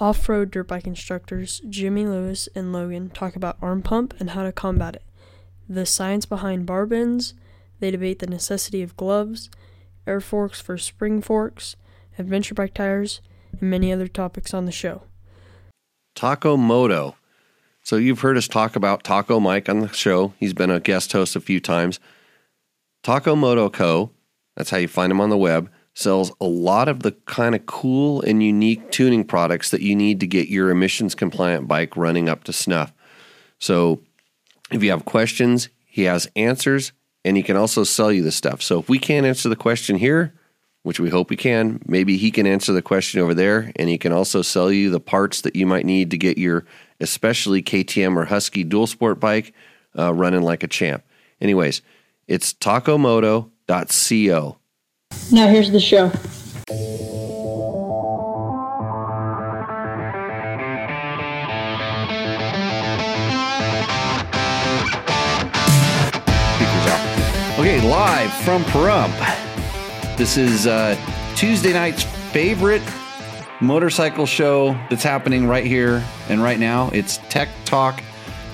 Off road dirt bike instructors Jimmy Lewis and Logan talk about arm pump and how to combat it, the science behind bar bends, they debate the necessity of gloves, air forks for spring forks, adventure bike tires, and many other topics on the show. Taco Moto. So you've heard us talk about Taco Mike on the show. He's been a guest host a few times. Taco Moto Co. That's how you find him on the web. Sells a lot of the kind of cool and unique tuning products that you need to get your emissions compliant bike running up to snuff. So if you have questions, he has answers and he can also sell you the stuff. So if we can't answer the question here, which we hope we can, maybe he can answer the question over there and he can also sell you the parts that you might need to get your especially KTM or Husky dual sport bike uh, running like a champ. Anyways, it's tacomoto.co. Now here's the show. Okay, live from Pahrump. This is uh, Tuesday night's favorite motorcycle show that's happening right here and right now. It's Tech Talk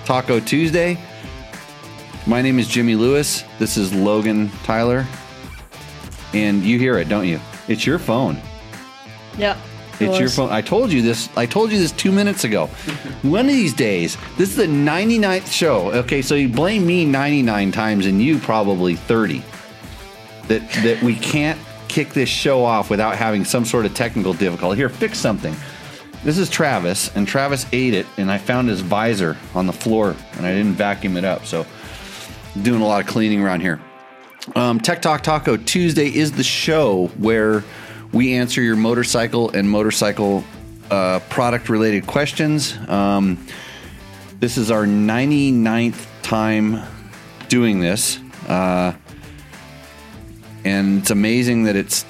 Taco Tuesday. My name is Jimmy Lewis. This is Logan Tyler. And you hear it, don't you? It's your phone. Yeah. It's your phone. I told you this. I told you this two minutes ago. One of these days, this is the 99th show. Okay, so you blame me 99 times and you probably 30. That that we can't kick this show off without having some sort of technical difficulty. Here, fix something. This is Travis, and Travis ate it, and I found his visor on the floor, and I didn't vacuum it up. So, doing a lot of cleaning around here. Um, Tech Talk Taco Tuesday is the show where we answer your motorcycle and motorcycle uh, product related questions. Um, this is our 99th time doing this. Uh, and it's amazing that it's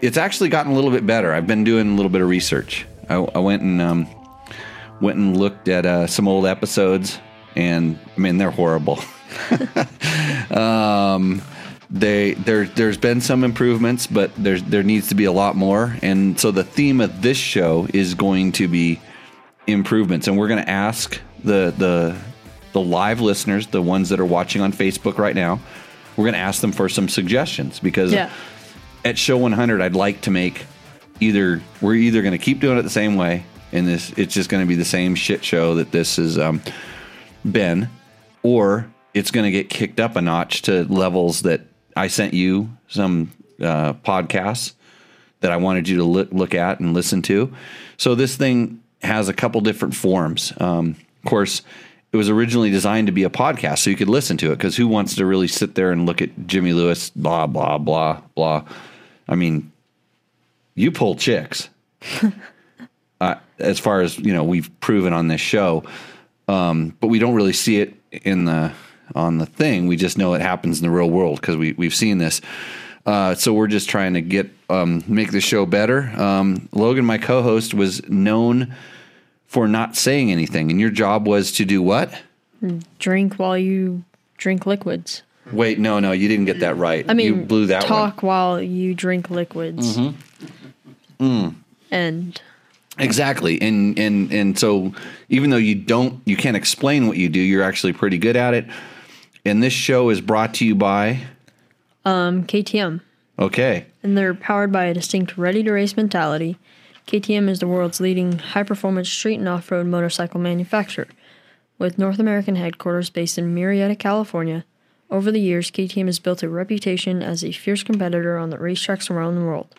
it's actually gotten a little bit better. I've been doing a little bit of research. I, I went and um, went and looked at uh, some old episodes, and I mean they're horrible. um, they there there's been some improvements, but there's there needs to be a lot more. And so the theme of this show is going to be improvements, and we're going to ask the the the live listeners, the ones that are watching on Facebook right now, we're going to ask them for some suggestions because Yeah. at show 100 I'd like to make either we're either going to keep doing it the same way and this it's just going to be the same shit show that this has um, been or it's going to get kicked up a notch to levels that I sent you some uh, podcasts that I wanted you to look, look at and listen to. So this thing has a couple different forms. Um, of course, it was originally designed to be a podcast, so you could listen to it. Because who wants to really sit there and look at Jimmy Lewis, blah blah blah blah? I mean, you pull chicks. uh, as far as you know, we've proven on this show, um, but we don't really see it in the on the thing. We just know it happens in the real world because we we've seen this. Uh, so we're just trying to get um, make the show better. Um, Logan, my co-host, was known for not saying anything, and your job was to do what? Drink while you drink liquids. Wait, no, no, you didn't get that right. I mean, you blew that talk one. while you drink liquids. Mm-hmm. And Exactly, and and and so even though you don't, you can't explain what you do, you're actually pretty good at it. And this show is brought to you by. um, KTM. Okay, and they're powered by a distinct ready to race mentality. KTM is the world's leading high performance street and off road motorcycle manufacturer. With North American headquarters based in Murrieta, California, over the years, KTM has built a reputation as a fierce competitor on the racetracks around the world.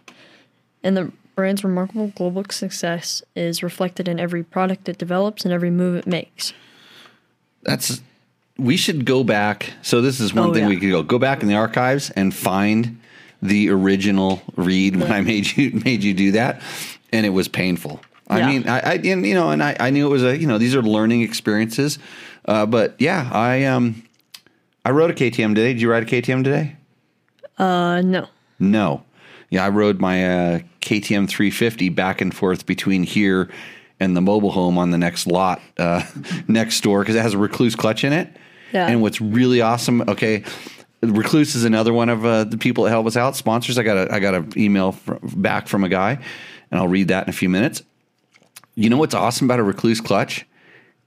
And the brand's remarkable global success is reflected in every product it develops and every move it makes. that's. We should go back. So this is one Oh, thing yeah. we could go go back in the archives and find the original read when I made you made you do that, and it was painful. I Yeah. mean, I, I and, you know, and I, I knew it was a you know these are learning experiences, uh, but yeah, I um I rode a KTM today. Did you ride a KTM today? Uh, no. No. Yeah, I rode my uh, KTM 350 back and forth between here and the mobile home on the next lot uh, next door because it has a Rekluse clutch in it. Yeah. And what's really awesome, okay, Rekluse is another one of uh, the people that help us out, sponsors. I got a I got an email back from a guy, and I'll read that in a few minutes. You know what's awesome about a Rekluse clutch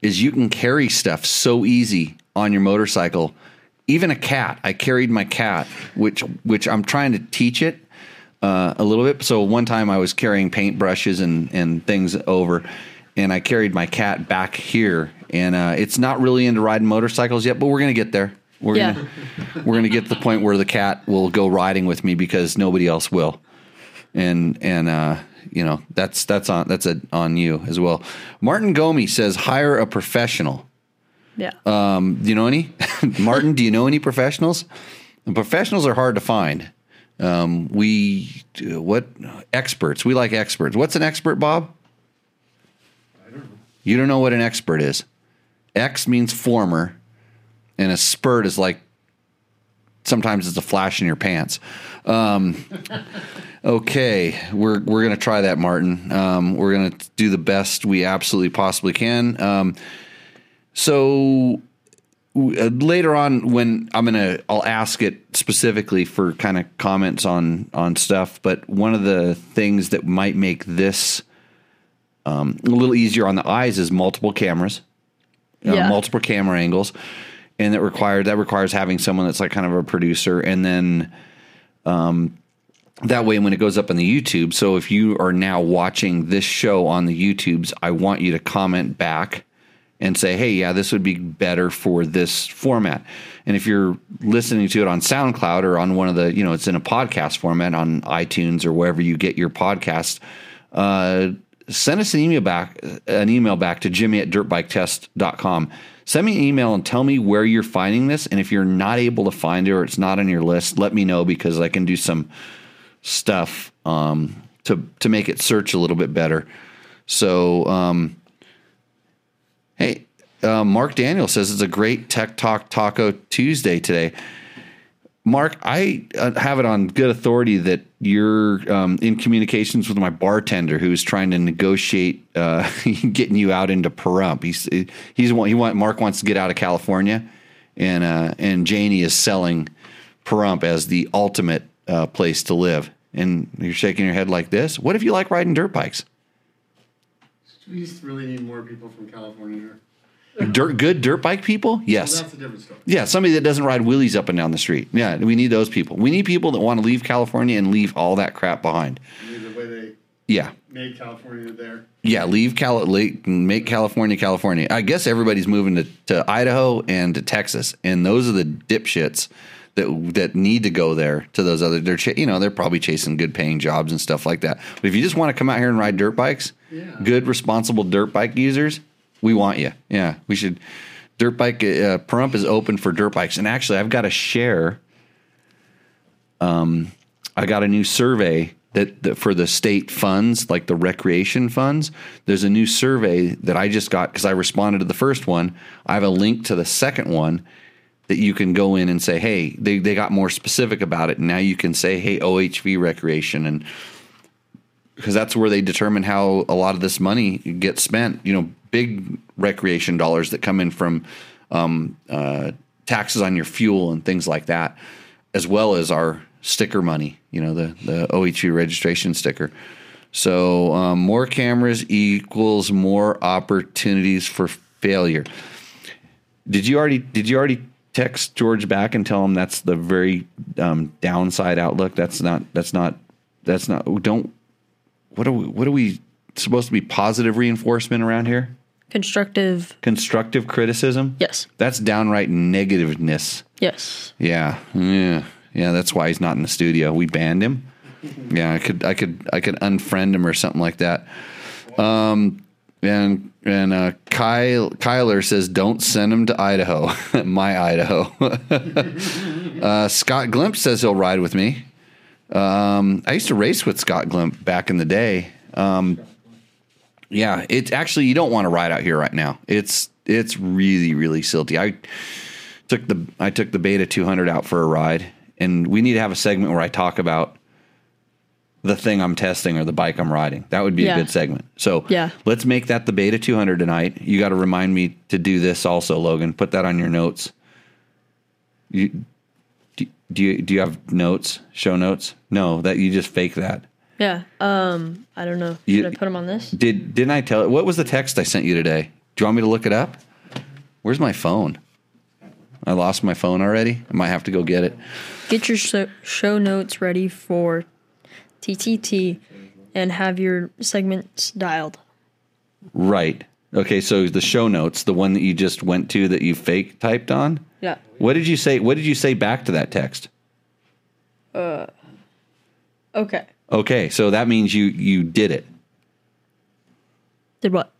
is you can carry stuff so easy on your motorcycle. Even a cat. I carried my cat, which which I'm trying to teach it uh, a little bit. So one time I was carrying paintbrushes and and things over, and I carried my cat back here, and uh, it's not really into riding motorcycles yet, but we're gonna get there. We're Yeah. gonna we're gonna get to the point where the cat will go riding with me because nobody else will, and and uh, you know that's that's on that's a, on you as well. Martin Gomi says hire a professional. Yeah. Um, do you know any Martin? do you know any professionals? The professionals are hard to find. Um, we what experts? We like experts. What's an expert, Bob? I don't know. You don't know what an expert is. X means former, and a spurt is like sometimes it's a flash in your pants. Um, okay, we're we're gonna try that, Martin. Um, we're gonna do the best we absolutely possibly can. Um, so uh, later on, when I'm gonna, I'll ask it specifically for kind of comments on on stuff. But one of the things that might make this um, a little easier on the eyes is multiple cameras, uh, Yeah. multiple camera angles, and that requires that requires having someone that's like kind of a producer, and then um, that way when it goes up on the YouTube. So if you are now watching this show on the YouTubes, I want you to comment back and say, "Hey, yeah, this would be better for this format." And if you're listening to it on SoundCloud or on one of the, you know, it's in a podcast format on iTunes or wherever you get your podcast, uh, send us an email back, an email back to Jimmy at dirtbiketest.com. Send me an email and tell me where you're finding this. And if you're not able to find it or it's not on your list, let me know because I can do some stuff um, to to make it search a little bit better. So, um, hey, uh, Mark Daniel says it's a great Tech Talk Taco Tuesday today. Mark, I uh, have it on good authority that you're um, in communications with my bartender who's trying to negotiate uh, getting you out into Pahrump. He's he's he want Mark wants to get out of California, and uh, and Janie is selling Pahrump as the ultimate uh, place to live. And you're shaking your head like this. What if you like riding dirt bikes? We just really need more people from California here. Dirt, good dirt bike people? Yes. that's a different story. Yeah, somebody that doesn't ride wheelies up and down the street. Yeah, we need those people. We need people that want to leave California and leave all that crap behind. The way they Yeah. made California there. Yeah, leave Cal, make California, California. I guess everybody's moving to, to Idaho and to Texas, and those are the dipshits that that need to go there to those other. They're ch- you know they're probably chasing good paying jobs and stuff like that. But if you just want to come out here and ride dirt bikes, Yeah. good responsible dirt bike users, we want you. Yeah, we should. Dirt bike uh, Pahrump is open for dirt bikes, and actually, I've got to share. Um, I got a new survey that, that for the state funds, like the recreation funds. There's a new survey that I just got because I responded to the first one. I have a link to the second one that you can go in and say, hey, they, they got more specific about it. And now you can say, hey, OHV recreation. And because that's where they determine how a lot of this money gets spent. You know, big recreation dollars that come in from um, uh, taxes on your fuel and things like that, as well as our sticker money. You know, the the OHV registration sticker. So um, more cameras equals more opportunities for failure. Did you already? Did you already text George back and tell him that's the very um, downside outlook? That's not. That's not. That's not. Don't. What are we? What are we supposed to be? Positive reinforcement around here? Constructive. Constructive criticism? Yes. That's downright negativeness. Yes. Yeah, yeah, yeah. That's why he's not in the studio. We banned him. Yeah, I could, I could, I could unfriend him or something like that. Um, and and uh, Kyle Kyler says, "Don't send him to Idaho, my Idaho." uh, Scott Glimp says he'll ride with me. Um, I used to race with Scott Glimp back in the day. Um, yeah, it's actually you don't want to ride out here right now. It's it's really really silty. I took the I took the Beta 200 out for a ride, and we need to have a segment where I talk about the thing I'm testing or the bike I'm riding. That would be Yeah. a good segment. So Yeah. let's make that the Beta 200 tonight. You got to remind me to do this also, Logan. Put that on your notes. You do, do you do you have notes? Show notes? No, that you just fake that. Yeah. Um, I don't know. You- Should I put them on this? Did didn't I tell it? what was the text I sent you today? Do you want me to look it up? Where's my phone? I lost my phone already. I might have to go get it. Get your show, show notes ready for TTT and have your segments dialed. Right. Okay, so the show notes, the one that you just went to that you fake typed on. Yeah. What did you say? What did you say back to that text? Uh Okay. Okay, so that means you you did it. Did what?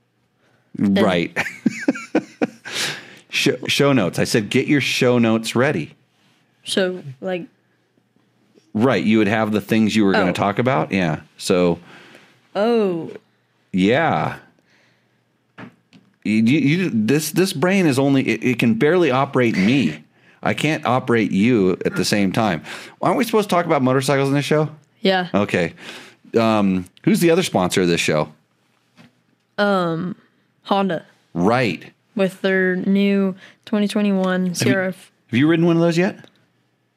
Right. show, show notes. I said get your show notes ready. So, like, Right, you would have the things you were going Oh. to talk about. Yeah. So, oh, yeah. You, you, this this brain is only it, it can barely operate me. I can't operate you at the same time. Aren't we supposed to talk about motorcycles in this show? Yeah. Okay. Um, who's the other sponsor of this show? Um, Honda Right. with their new 2021 CRF. Have you ridden one of those yet?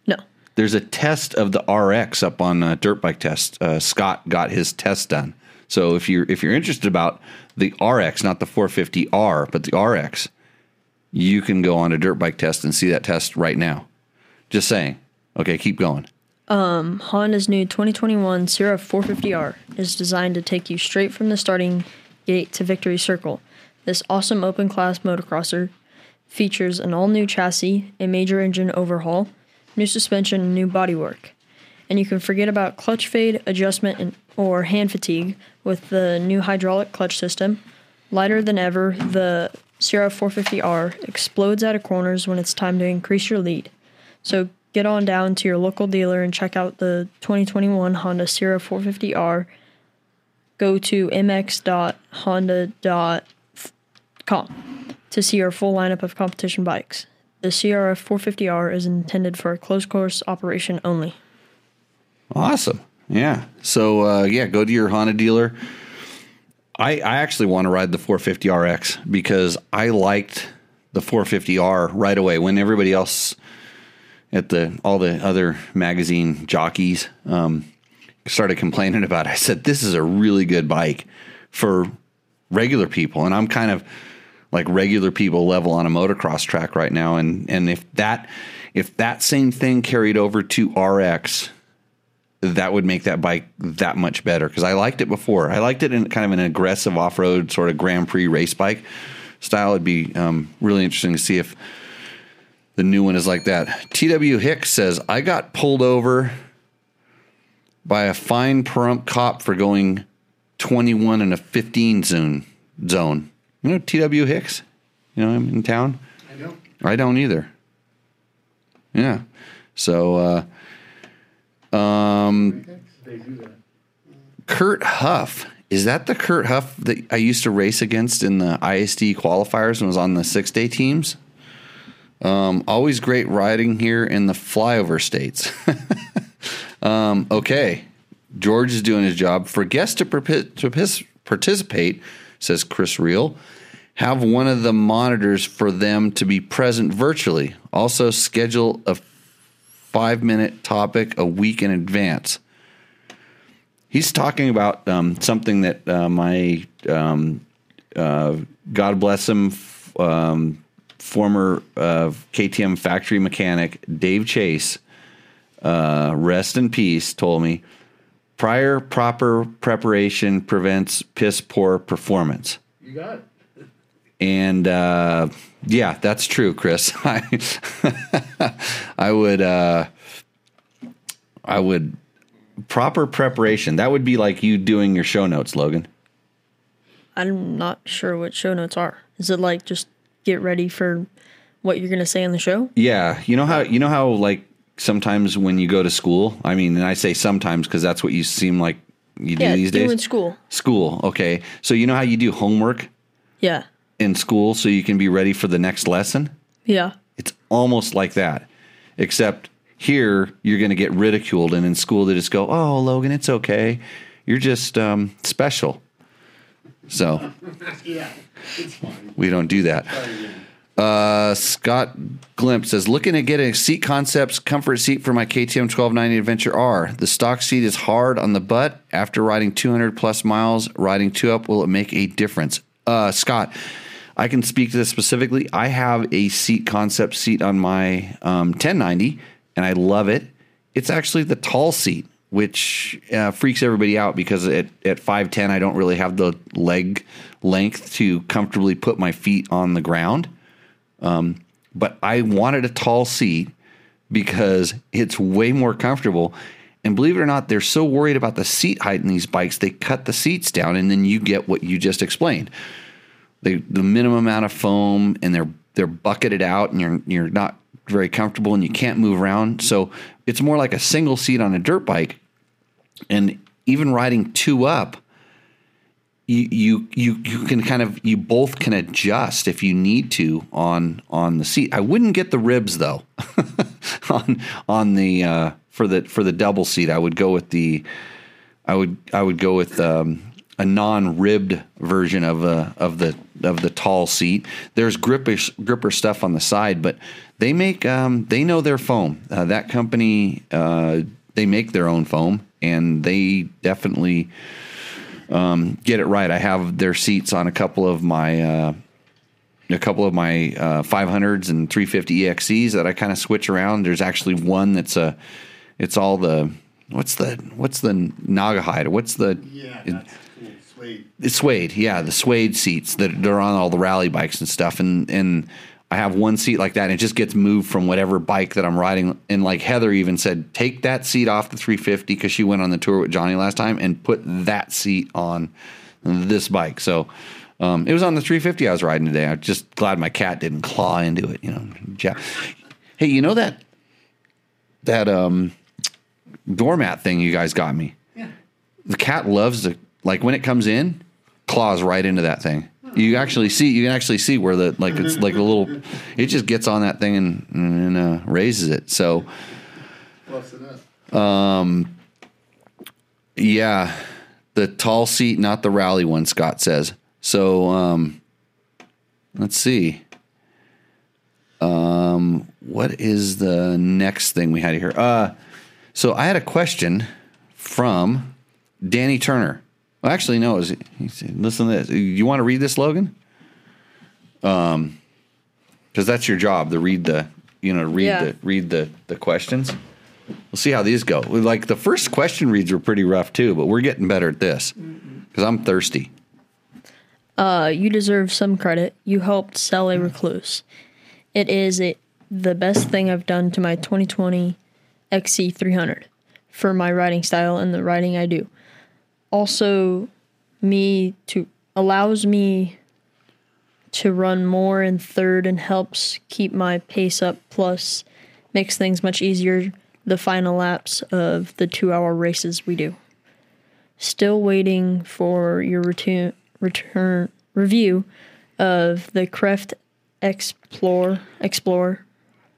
no. There's a test of the RX up on uh, Dirt Bike Test. Uh, Scott got his test done. So if you're if you're interested about the RX, not the 450R, but the RX, you can go on a Dirt Bike Test and see that test right now. Just saying. Okay, keep going. Um, Honda's new 2021 CRF 450R is designed to take you straight from the starting gate to Victory Circle. This awesome open class motocrosser features an all new chassis, a major engine overhaul, new suspension, and new bodywork. And you can forget about clutch fade, adjustment, and, or hand fatigue with the new hydraulic clutch system. Lighter than ever, the CRF 450R explodes out of corners when it's time to increase your lead. So get on down to your local dealer and check out the 2021 Honda CRF 450R. Go to mx.honda.com to see our full lineup of competition bikes. The CRF 450R is intended for a closed course operation only. Awesome. Yeah. So uh, yeah, go to your Honda dealer. I I actually want to ride the 450RX because I liked the 450R right away when everybody else at the all the other magazine jockeys um, started complaining about it. I said this is a really good bike for regular people, and I'm kind of like regular people level on a motocross track right now. And and if that if that same thing carried over to RX, that would make that bike that much better because I liked it before. I liked it in kind of an aggressive off road sort of Grand Prix race bike style. It'd be um, really interesting to see if the new one is like that. TW Hicks says, I got pulled over by a fine Pahrump cop for going 21 in a 15 zone. zone. You know TW Hicks? You know him in town? I don't. I don't either. Yeah. So, uh, that. Kurt Huff. Is that the Kurt Huff that I used to race against in the ISD qualifiers and was on the six day teams? Um, always great riding here in the flyover states. um, okay. George is doing his job. For guests to, to participate, says Chris Reel, have one of the monitors for them to be present virtually. Also, schedule a five minute topic a week in advance. He's talking about um, something that uh, my um, uh, God bless him, f- um, former uh, KTM factory mechanic Dave Chase, uh, rest in peace, told me. Prior proper preparation prevents piss poor performance. You got it. And uh, yeah, that's true, Chris. I, I would, uh, I would proper preparation. That would be like you doing your show notes, Logan. I'm not sure what show notes are. Is it like just get ready for what you're going to say on the show? Yeah, you know how you know how like sometimes when you go to school. I mean, and I say sometimes because that's what you seem like you do Yeah, these doing days. school. School, okay. So you know how you do homework Yeah. in school so you can be ready for the next lesson. Yeah. It's almost like that, except here you're going to get ridiculed, and in school they just go, "Oh, Logan, it's okay. You're just um, special." So Yeah, it's we don't do that. Uh, Scott Glimp says, looking at getting a seat concepts comfort seat for my KTM 1290 Adventure R. The stock seat is hard on the butt. After riding 200 plus miles, riding two up, will it make a difference? Uh, Scott, I can speak to this specifically. I have a seat concept seat on my um, 1090, and I love it. It's actually the tall seat, which uh, freaks everybody out because at, at 5'10, I don't really have the leg length to comfortably put my feet on the ground. Um, but I wanted a tall seat because it's way more comfortable. And believe it or not, they're so worried about the seat height in these bikes, they cut the seats down, and then you get what you just explained. They, the minimum amount of foam, and they're they're bucketed out, and you're you're not very comfortable, and you can't move around. So it's more like a single seat on a dirt bike, and even riding two up, you you you you can kind of you both can adjust if you need to on on the seat. I wouldn't get the ribs though on on the uh, for the for the double seat. I would go with the I would I would go with um, a non-ribbed version of a of the of the tall seat. There's gripper gripper stuff on the side, but they make um, they know their foam. Uh, that company uh, they make their own foam, and they definitely um, get it right. I have their seats on a couple of my uh, a couple of my uh, 500s and 350 EXCs that I kind of switch around. There's actually one that's a it's all the what's the what's the Naugahyde? What's the Yeah, cool. Suede. it's suede, yeah, the suede seats that they're on all the rally bikes and stuff, and and I have one seat like that, and it just gets moved from whatever bike that I'm riding. And like Heather even said, take that seat off the 350 because she went on the tour with Johnny last time, and put that seat on this bike. So um, it was on the 350 I was riding today. I'm just glad my cat didn't claw into it. You know, ja- hey, you know that that um, doormat thing you guys got me Yeah. the cat loves to like when it comes in, claws right into that thing. You actually see you can actually see where the like it's like a little it just gets on that thing and and uh, raises it. So enough. yeah, the tall seat, not the rally one. Scott says. So um, let's see. Um, what is the next thing we had here? Uh, so I had a question from Danny Turner. Well, actually, no. Was, he said, listen to this. You want to read this, Logan? Um, because that's your job to read the, you know, read Yeah. the read the the questions. We'll see how these go. Like the first question reads were pretty rough too, but we're getting better at this because I'm thirsty. Uh, you deserve some credit. You helped sell a Rekluse. It is a, the best thing I've done to my 2020 XC300 for my riding style and the riding I do. Also, me to allows me to run more in third and helps keep my pace up. Plus, makes things much easier the final laps of the two-hour races we do. Still waiting for your return return review of the Krefft XPLOR XPLOR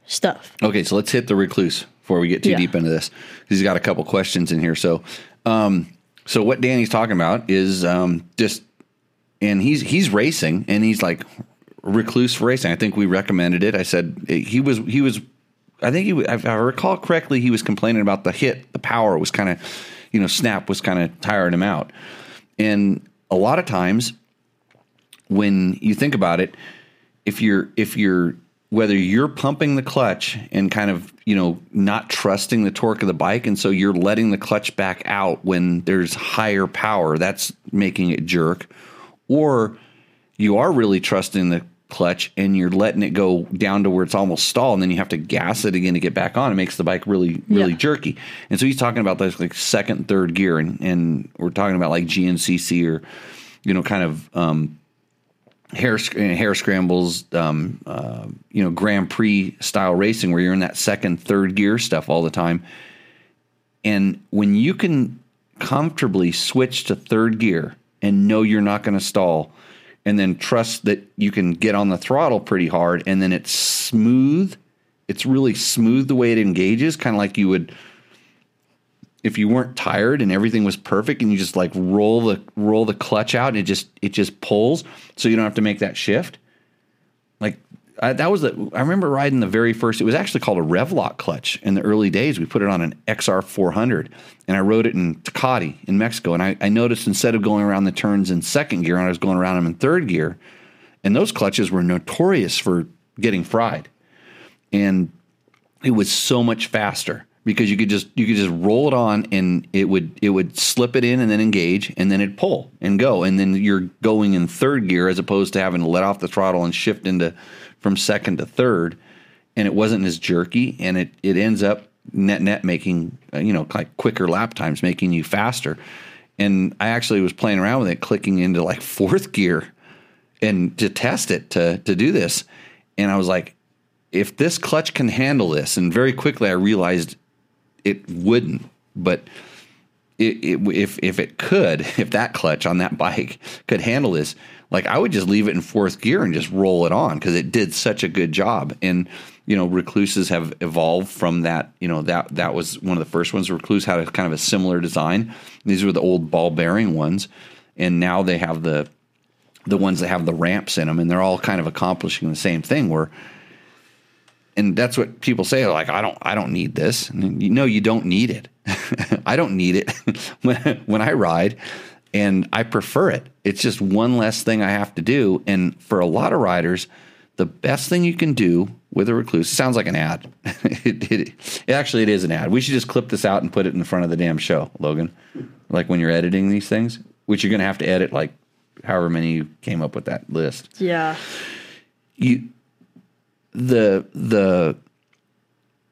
stuff. Okay, so let's hit the Rekluse before we get too Yeah. deep into this. He's got a couple questions in here. So, um, so what Danny's talking about is um, just, and he's he's racing, and he's like Rekluse for racing. I think we recommended it. I said he was he was, I think he if I recall correctly, he was complaining about the hit, the power was kind of, you know, snap was kind of tiring him out, and a lot of times when you think about it, if you're if you're whether you're pumping the clutch and kind of you know not trusting the torque of the bike and so you're letting the clutch back out when there's higher power that's making it jerk. Or you are really trusting the clutch and you're letting it go down to where it's almost stalled and then you have to gas it again to get back on. It makes the bike really really Yeah. jerky. And so he's talking about this like second third gear and and we're talking about like GNCC or you know kind of um hare hare scrambles, um, uh, you know, Grand Prix style racing where you're in that second, third gear stuff all the time. And when you can comfortably switch to third gear and know you're not going to stall, and then trust that you can get on the throttle pretty hard, and then it's smooth. It's really smooth the way it engages, kind of like you would if you weren't tired and everything was perfect and you just like roll the roll the clutch out and it just it just pulls so you don't have to make that shift like I, that was the. I remember riding the very first. It was actually called a Revlock clutch in the early days. We put it on an XR 400, and I rode it in Tecate in Mexico. And I, I noticed instead of going around the turns in second gear, I was going around them in third gear, and those clutches were notorious for getting fried, and it was so much faster because you could just you could just roll it on and it would it would slip it in and then engage and then it'd pull and go. And then you're going in third gear as opposed to having to let off the throttle and shift into from second to third. And it wasn't as jerky and it it ends up net net making uh, you know like quicker lap times making you faster. And I actually was playing around with it clicking into like fourth gear and to test it to to do this. And I was like if this clutch can handle this and very quickly I realized it wouldn't. But it, it, if if it could, if that clutch on that bike could handle this, like I would just leave it in fourth gear and just roll it on because it did such a good job. And you know, Rekluses have evolved from that. You know that that was one of the first ones. Rekluse had a kind of a similar design. These were the old ball bearing ones, and now they have the the ones that have the ramps in them, and they're all kind of accomplishing the same thing. Where and that's what people say like i don't i don't need this. You know you don't need it. I don't need it. When, when i ride and i prefer it it's just one less thing i have to do and for a lot of riders the best thing you can do with a Rekluse sounds like an ad. It, it, it, actually it is an ad. We should just clip this out and put it in front of the damn show logan. Like when you're editing these things which you're going to have to edit like however many you came up with that list. Yeah. You the the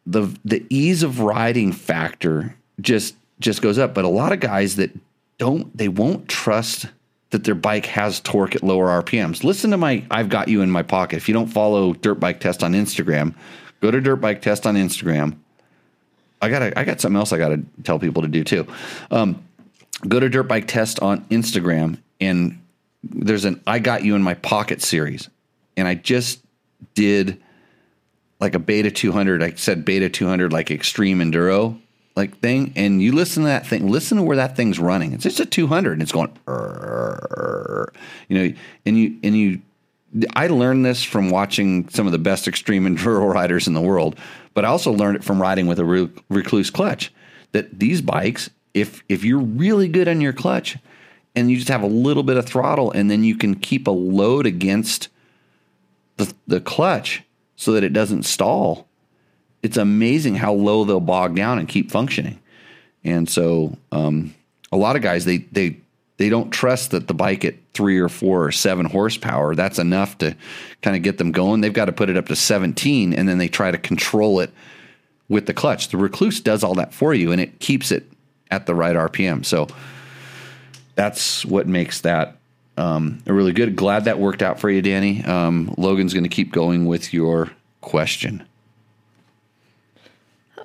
the the ease of riding factor just just goes up. But a lot of guys that don't they won't trust that their bike has torque at lower RPMs. Listen to my I've got you in my pocket. If you don't follow Dirt Bike Test on Instagram, go to Dirt Bike Test on Instagram. I got I got something else I got to tell people to do too. Um, go to Dirt Bike Test on Instagram and there's an I got you in my pocket series, and I just did like a beta 200 i said beta 200 like extreme enduro like thing. And you listen to that thing listen to where that thing's running. It's just a 200 and it's going you know and you and you i learned this from watching some of the best extreme enduro riders in the world but i also learned it from riding with a Rekluse clutch that these bikes if if you're really good on your clutch and you just have a little bit of throttle and then you can keep a load against the, the clutch so that it doesn't stall. It's amazing how low they'll bog down and keep functioning. And so, um, a lot of guys they they they don't trust that the bike at three or four or seven horsepower that's enough to kind of get them going. They've got to put it up to seventeen, and then they try to control it with the clutch. The Rekluse does all that for you, and it keeps it at the right RPM. So that's what makes that um, really good. Glad that worked out for you, Danny. Um, Logan's going to keep going with your question.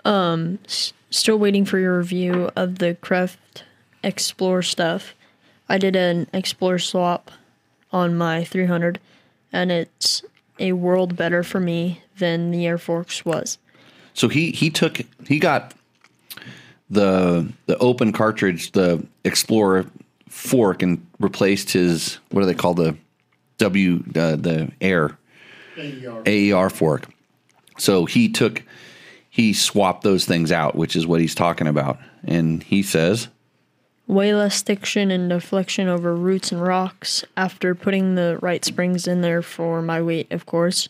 Um, s- still waiting for your review of the Krefft XPLOR stuff. I did an XPLOR swap on my 300, and it's a world better for me than the AER forks was. So he he took he got the the open cartridge, the Explorer fork and replaced his what do they call the W uh, the air AER. AER fork. So he took he swapped those things out, which is what he's talking about. And he says way less stiction and deflection over roots and rocks after putting the right springs in there for my weight, of course.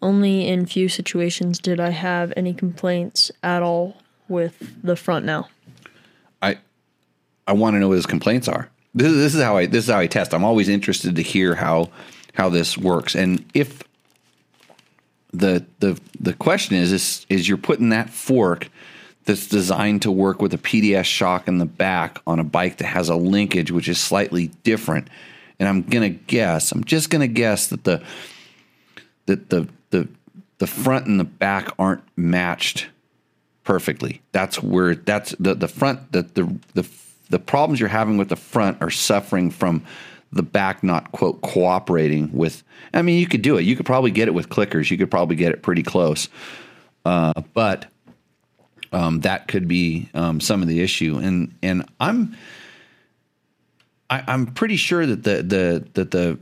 Only in few situations did I have any complaints at all with the front now. I want to know what his complaints are. This, this is how I this is how I test. I'm always interested to hear how how this works, and if the the the question is is is you're putting that fork that's designed to work with a PDS shock in the back on a bike that has a linkage which is slightly different. And I'm gonna guess, I'm just gonna guess that the that the the the front and the back aren't matched perfectly. That's where that's the the front the the the the problems you're having with the front are suffering from the back not quote cooperating with i mean you could do it. You could probably get it with clickers. You could probably get it pretty close. Uh, but um, that could be um, some of the issue. And and i'm I, am i am pretty sure that the the that the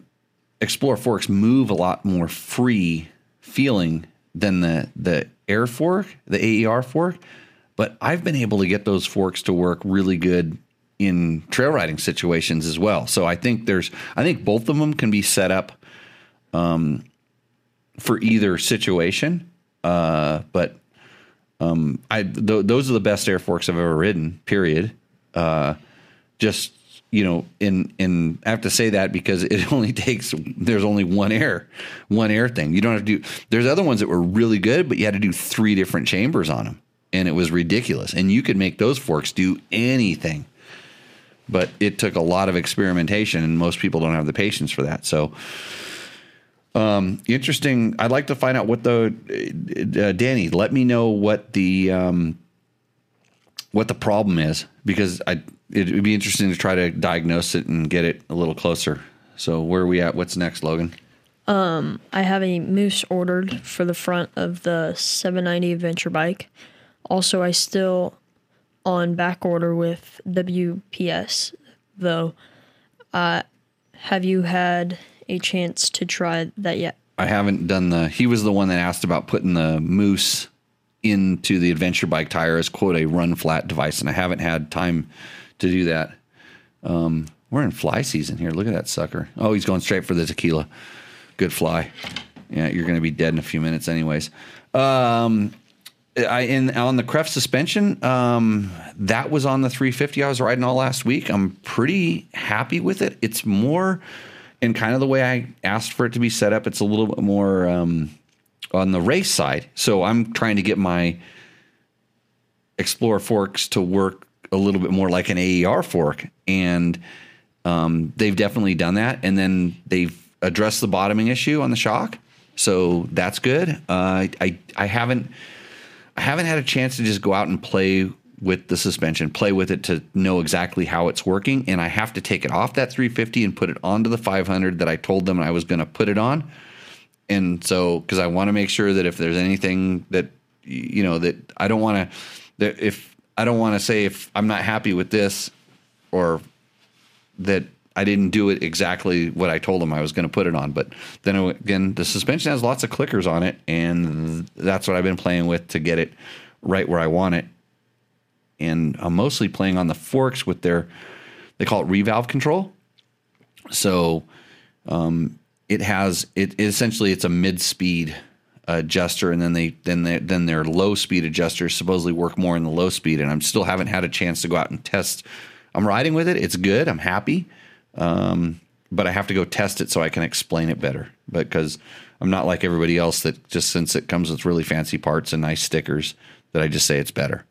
explorer forks move a lot more free feeling than the the air fork, the AER fork. But I've been able to get those forks to work really good in trail riding situations as well. So I think there's I think both of them can be set up um, for either situation. Uh, but um, I th- those are the best air forks I've ever ridden. Period. Uh, just you know, in in I have to say that because it only takes there's only one air, one air thing. You don't have to do. There's other ones that were really good, but you had to do three different chambers on them, and it was ridiculous. And you could make those forks do anything, but it took a lot of experimentation, and most people don't have the patience for that. So. Um, interesting. I'd like to find out what the uh, Danny. Let me know what the um, what the problem is because I it would be interesting to try to diagnose it and get it a little closer. So where are we at? What's next, Logan? Um, I have a moose ordered for the front of the 790 adventure bike. Also, I still on back order with WPS though. Uh, have you had a chance to try that yet? I haven't done the. He was the one that asked about putting the moose into the adventure bike tire as quote a run flat device, and I haven't had time to do that. Um, we're in fly season here. Look at that sucker. Oh, he's going straight for the tequila. Good fly. Yeah, you're going to be dead in a few minutes, anyways. Um, I in on the Kreft suspension. Um, that was on the 350 I was riding all last week. I'm pretty happy with it. It's more in kind of the way I asked for it to be set up. It's a little bit more um, on the race side. So I'm trying to get my Explorer forks to work a little bit more like an AER fork, and um, they've definitely done that. And then they've addressed the bottoming issue on the shock, so that's good. Uh, I I haven't I haven't had a chance to just go out and play with the suspension, play with it to know exactly how it's working, and I have to take it off that 350 and put it onto the 500 that I told them I was going to put it on. And so, because I want to make sure that if there's anything that you know that I don't want to, that if I don't want to say if I'm not happy with this, or that I didn't do it exactly what I told them I was going to put it on. But then again, the suspension has lots of clickers on it, and that's what I've been playing with to get it right where I want it. And I'm mostly playing on the forks with their, they call it revalve control. So um, it has it essentially it's a mid speed adjuster, and then they then they, then their low speed adjusters supposedly work more in the low speed. And I'm still haven't had a chance to go out and test. I'm riding with it. It's good. I'm happy. Um, but I have to go test it so I can explain it better. Because I'm not like everybody else that just since it comes with really fancy parts and nice stickers that I just say it's better.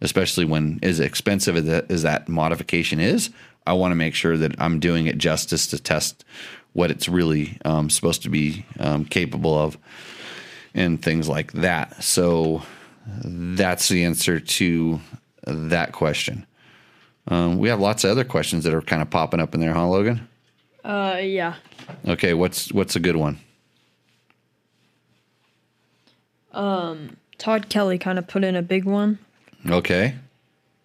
Especially when as expensive as that, as that modification is, I want to make sure that I'm doing it justice to test what it's really um, supposed to be um, capable of and things like that. So that's the answer to that question. Um, we have lots of other questions that are kind of popping up in there, huh, Logan? Uh, yeah. Okay, what's what's a good one? Um, Todd Kelly kind of put in a big one, Okay,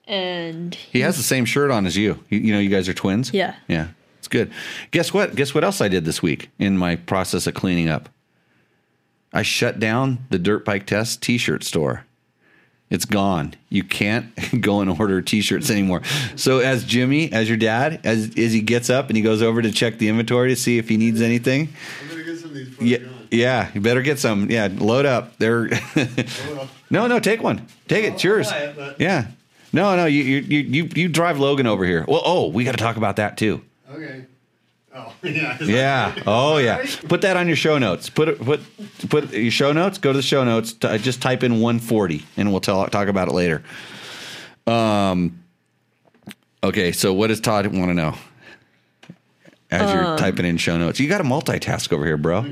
and he has the same shirt on as you. You, you know, you guys are twins. Yeah. yeah, it's good. Guess what? Guess what else I did this week in my process of cleaning up? I shut down the Dirt Bike Test T-shirt store. It's gone. You can't go and order T-shirts anymore. So, as Jimmy, as your dad, as as he gets up and he goes over to check the inventory to see if he needs anything, I'm gonna get some of these yeah, gone. yeah, you better get some. Yeah, load up. They're no, no, take one. Take it. It's oh, yours. it, Yeah. No, no, you you you you you drive Logan over here. Well, oh, we got to talk about that too. Okay. Oh yeah. Yeah. Oh yeah. Put that on your show notes. Put it. Put put your show notes. Go to the show notes. T- just type in 140, and we'll tell talk about it later. Um. Okay. So, what does Todd want to know? As you're typing in show notes, you got to multitask over here, bro.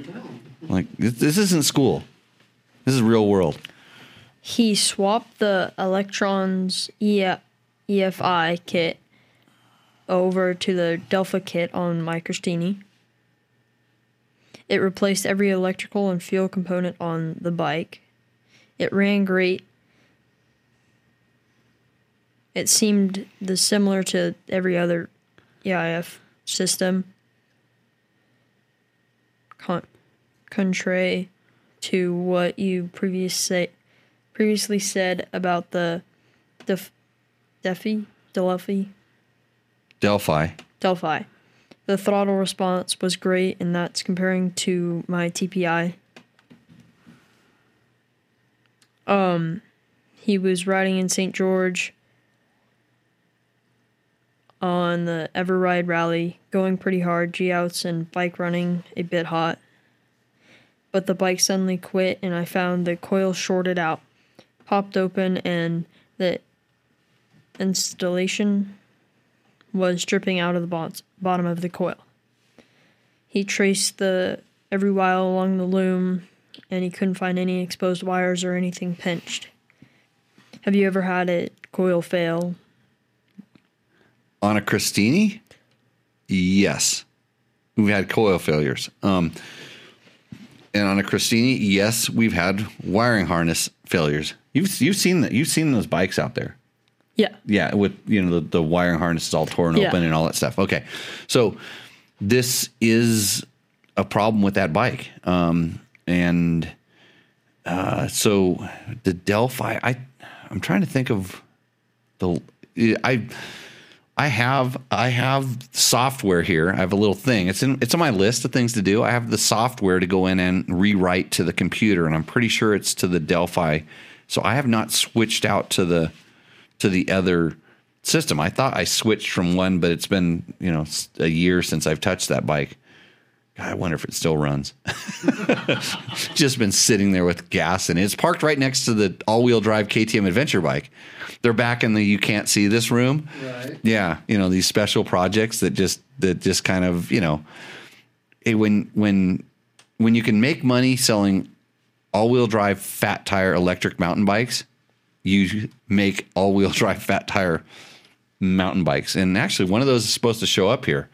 Like this, this isn't school. This is real world. he swapped the Electrons E- EFI kit over to the Delphi kit on my Christini. It replaced every electrical and fuel component on the bike. It ran great. It seemed the similar to every other EIF system. Con- contrary to what you previous say, previously said about the Def, Defi, Delphi, Delphi. Delphi. The throttle response was great, and that's comparing to my TPI. Um, he was riding in St. George on the Everride Rally, going pretty hard, G outs and bike running a bit hot. But the bike suddenly quit, and I found the coil shorted out, popped open, and the installation was dripping out of the bot- bottom of the coil. He traced the every wire along the loom, and he couldn't find any exposed wires or anything pinched. Have you ever had a coil fail? On a Christini? Yes. We've had coil failures. Um, and on a Christini, yes, we've had wiring harness failures. You've you've seen that you've seen those bikes out there. Yeah. Yeah, with you know the, the wiring harness is all torn Yeah. open and all that stuff. Okay, so this is a problem with that bike, um, and uh, so the Delphi. I I'm trying to think of the I. I have I have software here. I have a little thing. It's in it's on my list of things to do. I have the software to go in and rewrite to the computer, and I'm pretty sure it's to the Delphi. So I have not switched out to the to the other system. I thought I switched from one, but it's been you know a year since I've touched that bike. God, I wonder if it still runs. Just been sitting there with gas and it. It's parked right next to the all-wheel drive KTM adventure bike. They're back in the you can't see this room. Right. Yeah, you know these special projects that just that just kind of you know it, when when when you can make money selling all-wheel drive fat tire electric mountain bikes, you make all-wheel drive fat tire mountain bikes. And actually, one of those is supposed to show up here.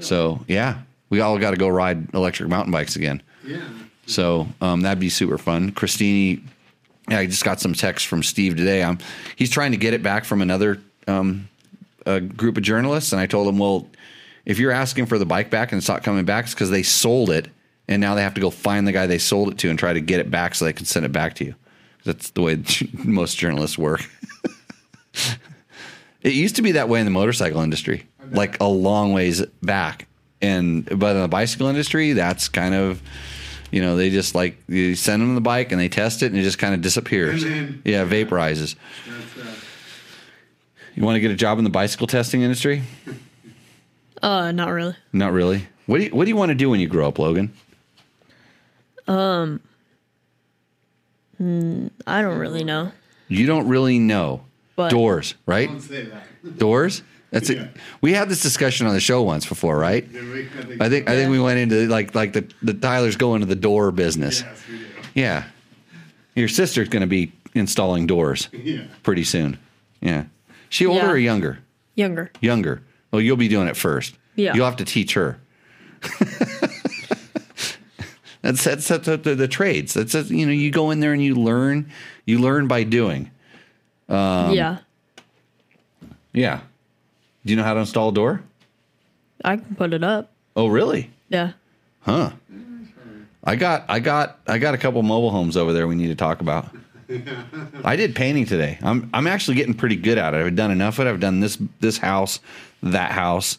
So yeah, we all got to go ride electric mountain bikes again. Yeah. So um, that'd be super fun. Christini, yeah, I just got some text from Steve today. Um, he's trying to get it back from another um, a group of journalists, and I told him, well, if you're asking for the bike back and it's not coming back, it's because they sold it, and now they have to go find the guy they sold it to and try to get it back so they can send it back to you. That's the way most journalists work. it used to be that way in the motorcycle industry, like a long ways back, and but in the bicycle industry, that's kind of you know, they just like you send them the bike and they test it and it just kind of disappears. Then- yeah, vaporizes. That's, uh, You want to get a job in the bicycle testing industry? Uh, not really. Not really. What do you What do you want to do when you grow up, Logan? Hmm, I don't really know. You don't really know. But- Doors, right? don't say that. Doors. That's Yeah. it. We had this discussion on the show once before, right? Did we? I think I think we went into like like the the Tyler's going to the door business. Yes, we do. Yeah. Your sister's going to be installing doors Yeah. pretty soon. Yeah. She older Yeah. or younger? Younger. Younger. Well, you'll be doing it first. Yeah. You'll have to teach her. that's that's, that's the, the, the trades. That's a, you know you go in there and you learn. You learn by doing. Um, yeah. Yeah. Do you know how to install a door? I can put it up. Oh, really? Yeah. Huh. I got I got I got a couple mobile homes over there we need to talk about. I did painting today. I'm I'm actually getting pretty good at it. I've done enough of it. I've done this this house, that house,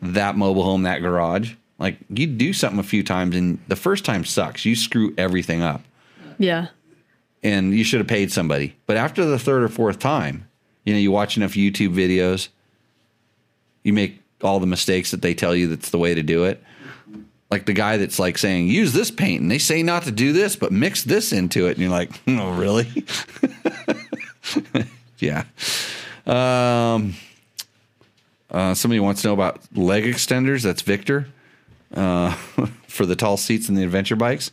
that mobile home, that garage. Like you do something a few times and the first time sucks. You screw everything up. Yeah. And you should have paid somebody. But after the third or fourth time, you know, you watch enough YouTube videos, you make all the mistakes that they tell you that's the way to do it. Like the guy that's like saying, use this paint, and they say not to do this, but mix this into it. And you're like, oh, really? yeah. Um, uh, somebody wants to know about leg extenders. That's Victor uh, for the tall seats and the adventure bikes.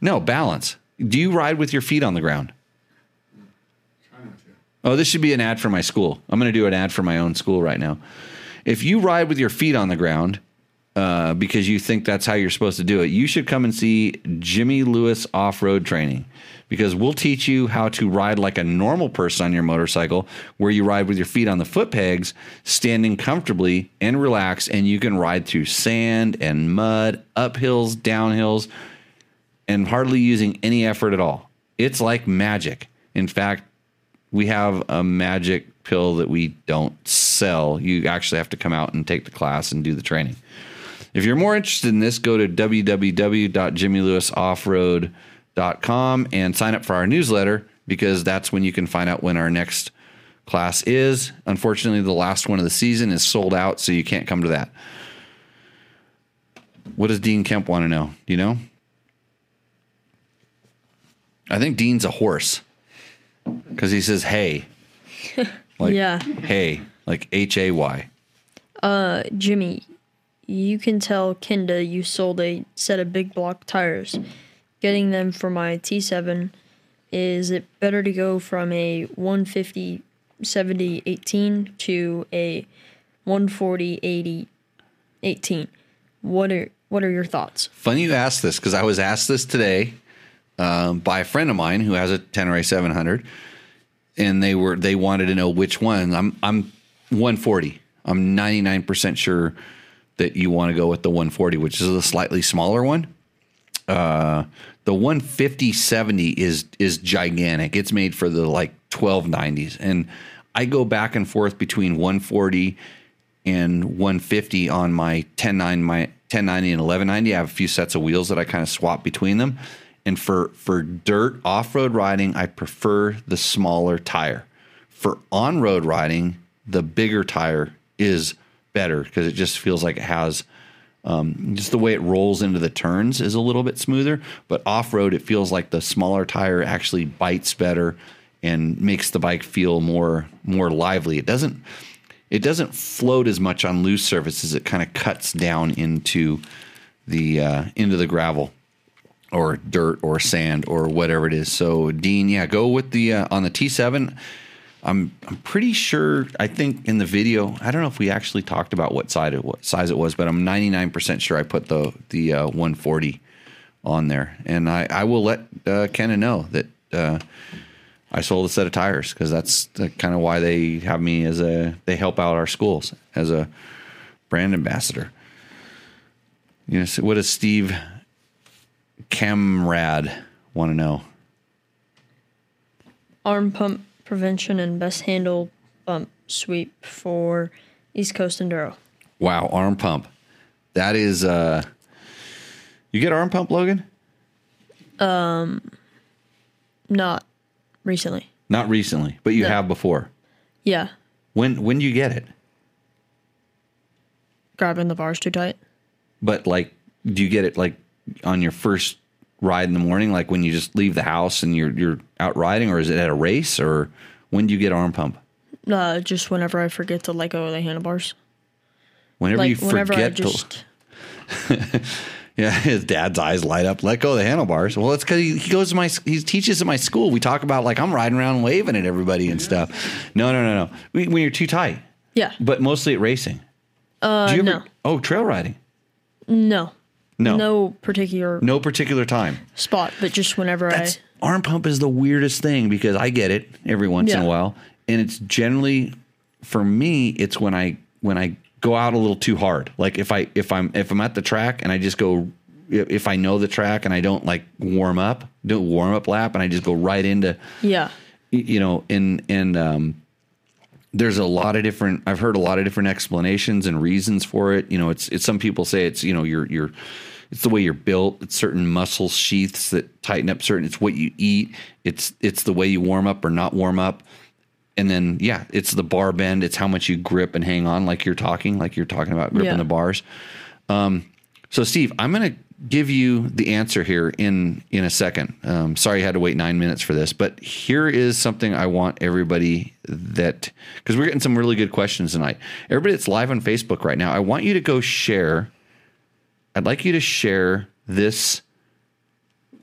No, balance. Do you ride with your feet on the ground? Oh, this should be an ad for my school. I'm going to do an ad for my own school right now. If you ride with your feet on the ground uh, because you think that's how you're supposed to do it, you should come and see Jimmy Lewis Off Road Training because we'll teach you how to ride like a normal person on your motorcycle, where you ride with your feet on the foot pegs, standing comfortably and relaxed, and you can ride through sand and mud, uphills, downhills, and hardly using any effort at all. It's like magic. In fact, we have a magic pill that we don't sell. You actually have to come out and take the class and do the training. If you're more interested in this, go to www.jimmylewisoffroad.com and sign up for our newsletter because that's when you can find out when our next class is. Unfortunately, the last one of the season is sold out, so you can't come to that. What does Dean Kemp want to know? Do you know? I think Dean's a horse because he says hey. Like, Yeah. Hey, like H A Y. Uh, Jimmy, you can tell Kenda you sold a set of big block tires. Getting them for my T7, is it better to go from a 150 70 18 to a 140 80 18? What are what are your thoughts? Funny you asked this because I was asked this today um, by a friend of mine who has a Tenere 700, and they were they wanted to know which one. I'm I'm 140. I'm 99 percent sure that you want to go with the 140, which is a slightly smaller one. Uh, the 150 70 is is gigantic. It's made for the like 1290s, and I go back and forth between 140 and 150 on my 1090 my 1090 and 1190 i have a few sets of wheels that i kind of swap between them and for for dirt off-road riding i prefer the smaller tire for on-road riding the bigger tire is better because it just feels like it has um, just the way it rolls into the turns is a little bit smoother but off-road it feels like the smaller tire actually bites better and makes the bike feel more more lively it doesn't it doesn't float as much on loose surfaces. It kind of cuts down into the uh, into the gravel or dirt or sand or whatever it is. So Dean, yeah, go with the uh, on the T7. I'm I'm pretty sure. I think in the video, I don't know if we actually talked about what side it what size it was, but I'm 99 percent sure I put the the uh, 140 on there, and I I will let uh, Kenda know that. Uh, I sold a set of tires because that's kind of why they have me as a they help out our schools as a brand ambassador. You know, so what does Steve Camrad want to know? Arm pump prevention and best handle bump sweep for East Coast Enduro. Wow, arm pump. That is uh you get arm pump, Logan? Um not recently. Not recently, but you No. have before. Yeah. When when do you get it? Grabbing the bars too tight. But like do you get it like on your first ride in the morning, like when you just leave the house and you're you're out riding, or is it at a race, or when do you get arm pump? Uh, just whenever I forget to let go of the handlebars. Whenever Like you whenever I forget just to, yeah, his dad's eyes light up. Let go of the handlebars. Well, it's because he, he goes to my he teaches at my school. We talk about like I'm riding around waving at everybody and stuff. No, no, no, no. When when you're too tight, yeah. but mostly at racing. Uh, Do you ever- no, Oh, trail riding. no, No, no, particular. no particular particular time. spot, but just whenever That's I arm pump is the weirdest thing because I get it every once in a while, and it's generally for me. It's when I when I go out a little too hard. Like if I if I'm if I'm at the track and I just go if I know the track and I don't like warm up, do a warm up lap, and I just go right into yeah you know, and and um, there's a lot of different. I've heard a lot of different explanations and reasons for it. You know, it's it's some people say it's you know you're you're it's the way you're built. It's certain muscle sheaths that tighten up certain. It's what you eat. It's it's the way you warm up or not warm up. And then yeah, it's the bar bend. It's how much you grip and hang on, like you're talking, like you're talking about gripping Yeah. the bars. Um, so Steve, I'm going to give you the answer here in in a second. Um, sorry, I had to wait nine minutes for this, but here is something I want everybody that because we're getting some really good questions tonight. Everybody that's live on Facebook right now, I want you to go share. I'd like you to share this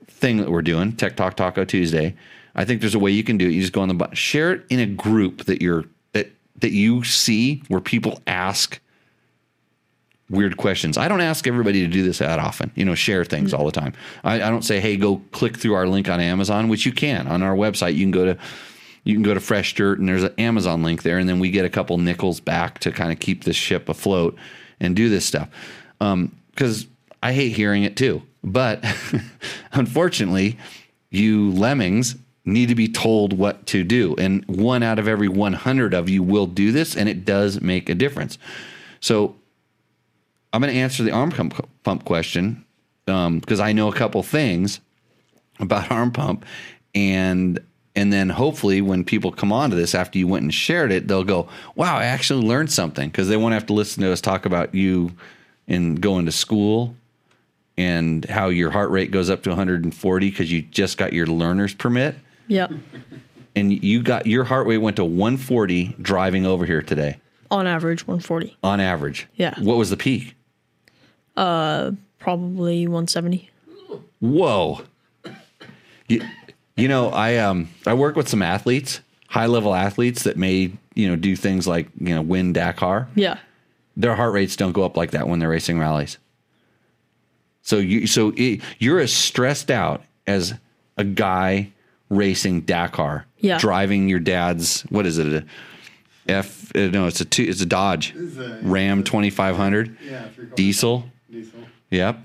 thing that we're doing, Tech Talk Taco Tuesday. I think there's a way you can do it. You just go on the button, share it in a group that you're that that you see where people ask weird questions. I don't ask everybody to do this that often, you know, share things all the time. I, I don't say, hey, go click through our link on Amazon, which you can on our website. You can go to you can go to Fresh Dirt and there's an Amazon link there, and then we get a couple nickels back to kind of keep this ship afloat and do this stuff. Um, Because I hate hearing it too. But unfortunately, you lemmings need to be told what to do. And one out of every 100 of you will do this, and it does make a difference. So I'm going to answer the arm pump, question um, because I know a couple things about arm pump, and and then hopefully when people come onto this after you went and shared it, they'll go, "Wow, I actually learned something," because they won't have to listen to us talk about you and going to school and how your heart rate goes up to 140 because you just got your learner's permit Yep. and you got your heart rate went to 140 driving over here today On average, 140. on average. Yeah. What was the peak? Uh, Probably 170. Whoa. You, you know, I um I work with some athletes, high level athletes that may, you know, do things like, you know, win Dakar. Yeah. Their heart rates don't go up like that when they're racing rallies. So you so it, you're as stressed out as a guy racing Dakar, Yeah. driving your dad's what is it? A F uh, no, it's a two, it's a Dodge It's a- Ram 2500 Yeah, diesel. diesel. Yep.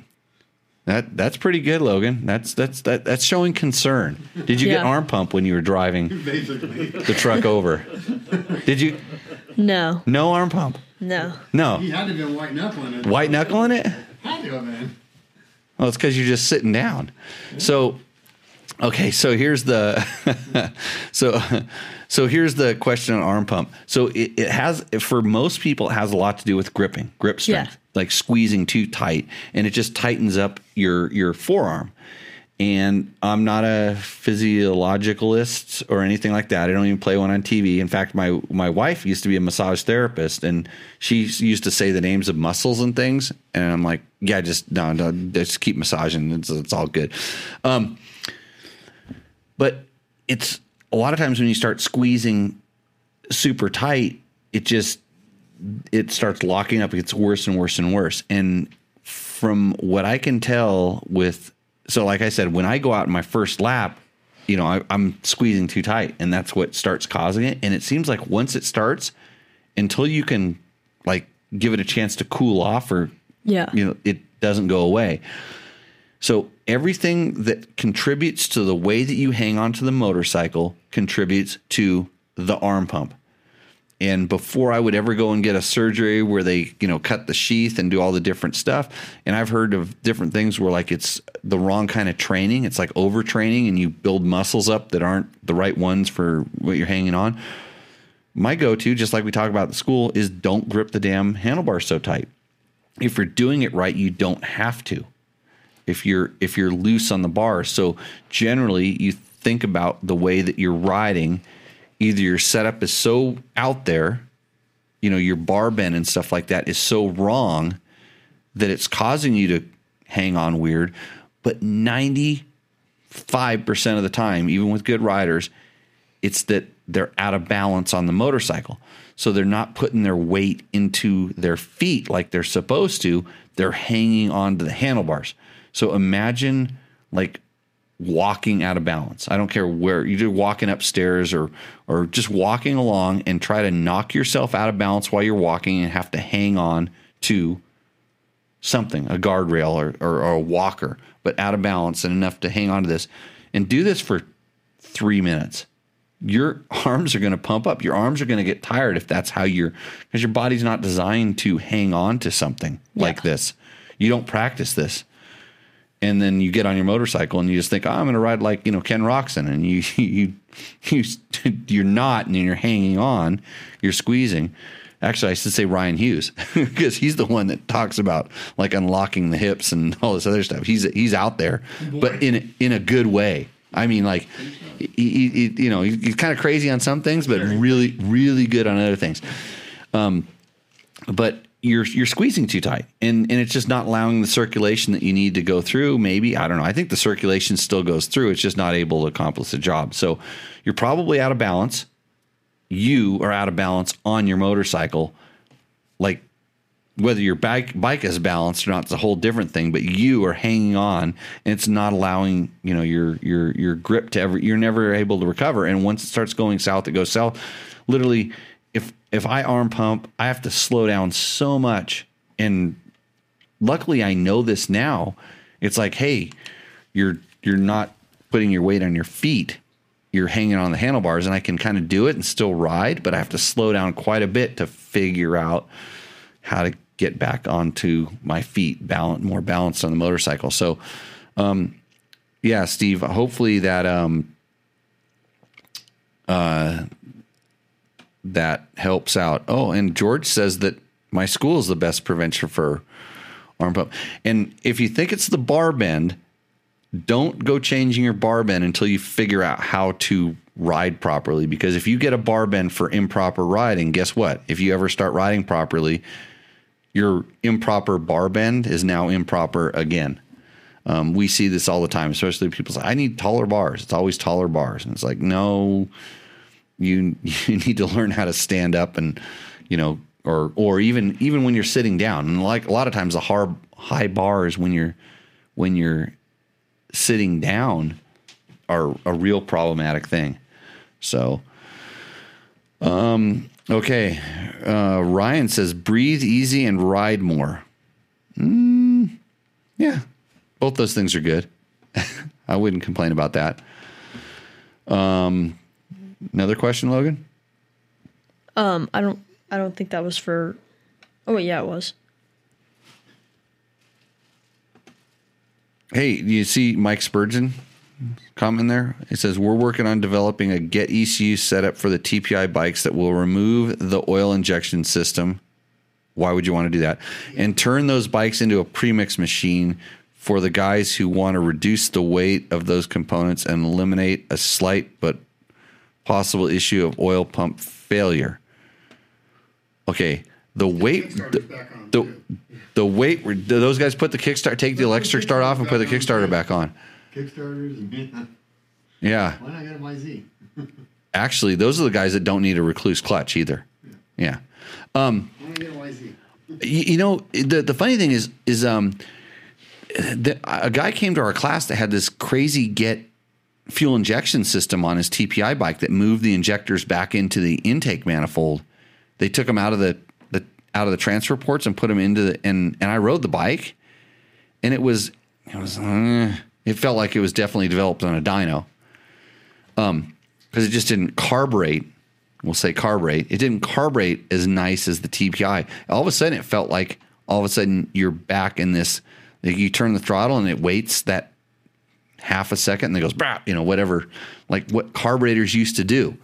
That that's pretty good, Logan. That's that's that that's showing concern. Did you get arm pump when you were driving Basically, the truck over? Did you No. no arm pump? No. No. he had to be white knuckling it. White knuckling it? Had to, man. Well, it's because you're just sitting down. So, okay. So here's the so so here's the question on arm pump. So it, it has for most people it has a lot to do with gripping, grip strength, Yeah. like squeezing too tight, and it just tightens up your your forearm. And I'm not a physiologicalist or anything like that. I don't even play one on TV. In fact, my my wife used to be a massage therapist, and she used to say the names of muscles and things. And I'm like, yeah, just no, no just keep massaging. It's, it's all good. Um, but it's a lot of times when you start squeezing super tight, it just it starts locking up. It gets worse and worse and worse. And from what I can tell, with so like I said, when I go out in my first lap, you know, I, I'm squeezing too tight, and that's what starts causing it. And it seems like once it starts, until you can like give it a chance to cool off, or Yeah. you know, it doesn't go away. So everything that contributes to the way that you hang onto the motorcycle contributes to the arm pump. And before I would ever go and get a surgery where they, you know, cut the sheath and do all the different stuff, and I've heard of different things where like it's the wrong kind of training. It's like overtraining and you build muscles up that aren't the right ones for what you're hanging on. My go-to, just like we talk about at school, is don't grip the damn handlebar so tight. If you're doing it right, you don't have to if you're if you're loose on the bar. So generally, you think about the way that you're riding. Either your setup is so out there, you know, your bar bend and stuff like that is so wrong that it's causing you to hang on weird. But ninety five percent of the time, even with good riders, it's that they're out of balance on the motorcycle. So they're not putting their weight into their feet like they're supposed to. They're hanging onto the handlebars. So imagine like walking out of balance. I don't care where you're walking upstairs or or just walking along and try to knock yourself out of balance while you're walking and have to hang on to something, a guardrail or, or, or a walker, but out of balance and enough to hang on to this. And do this for three minutes. Your arms are going to pump up. Your arms are going to get tired if that's how you're, because your body's not designed to hang on to something like this. You don't practice this. And then you get on your motorcycle and you just think, oh, I'm going to ride like, you know, Ken Roczen. And you, you, you, you're not, and you're hanging on, you're squeezing. Actually, I should say Ryan Hughes because he's the one that talks about like unlocking the hips and all this other stuff. He's he's out there, but in a, in a good way. I mean, like he, he, he- you know, he- he's kind of crazy on some things, but really really good on other things. Um, but you're you're squeezing too tight, and and it's just not allowing the circulation that you need to go through. Maybe I don't know. I think the circulation still goes through. It's just not able to accomplish the job. So you're probably out of balance you are out of balance on your motorcycle. Like whether your bike bike is balanced or not, it's a whole different thing. But you are hanging on, and it's not allowing you know your your your grip to ever. You're never able to recover. And once it starts going south, it goes south. Literally, if I arm pump, I have to slow down so much. And luckily, I know this now. It's like, hey, you're you're not putting your weight on your feet. You're hanging on the handlebars, and I can kind of do it and still ride, but I have to slow down quite a bit to figure out how to get back onto my feet, balance more balanced on the motorcycle. So, um, yeah, Steve. Hopefully that um, uh, that helps out. Oh, and George says that my school is the best prevention for arm pump. And if you think it's the bar bend, don't go changing your bar bend until you figure out how to ride properly. Because if you get a bar bend for improper riding, guess what? If you ever start riding properly, your improper bar bend is now improper again. Um, we see this all the time, especially people say, I need taller bars. It's always taller bars. And it's like, no, you you need to learn how to stand up and, you know, or or even even when you're sitting down. And like a lot of times the hard high bars when you're when you're sitting down are a real problematic thing. So um okay. Uh, Ryan says breathe easy and ride more. Mm, yeah, both those things are good. I wouldn't complain about that. Um, another question, Logan. Um, I don't. I don't think that was for. Oh wait, yeah, it was. Hey, do you see Mike Spurgeon comment there? It says we're working on developing a get ECU setup for the TPI bikes that will remove the oil injection system. Why would you want to do that? And turn those bikes into a premix machine for the guys who want to reduce the weight of those components and eliminate a slight but possible issue of oil pump failure. Okay, the weight, the, the, the weight. Those guys put the kickstart, take the electric start off, and put the Kickstarter back on. Kickstarters and Yeah, why not get a YZ? actually, those are the guys that don't need a Rekluse clutch either. Yeah. Why not get a YZ? You, you know, the the funny thing is is um, the, a guy came to our class that had this crazy get fuel injection system on his TPI bike that moved the injectors back into the intake manifold. They took them out of the, the out of the transfer ports and put them into the and and I rode the bike, and it was it was uh, it felt like it was definitely developed on a dyno, um, because it just didn't carburate. We'll say carburate. It didn't carburate as nice as the TPI. All of a sudden, it felt like all of a sudden you're back in this. Like you turn the throttle and it waits that half a second and it goes, "Brah," you know, whatever, like what carburetors used to do.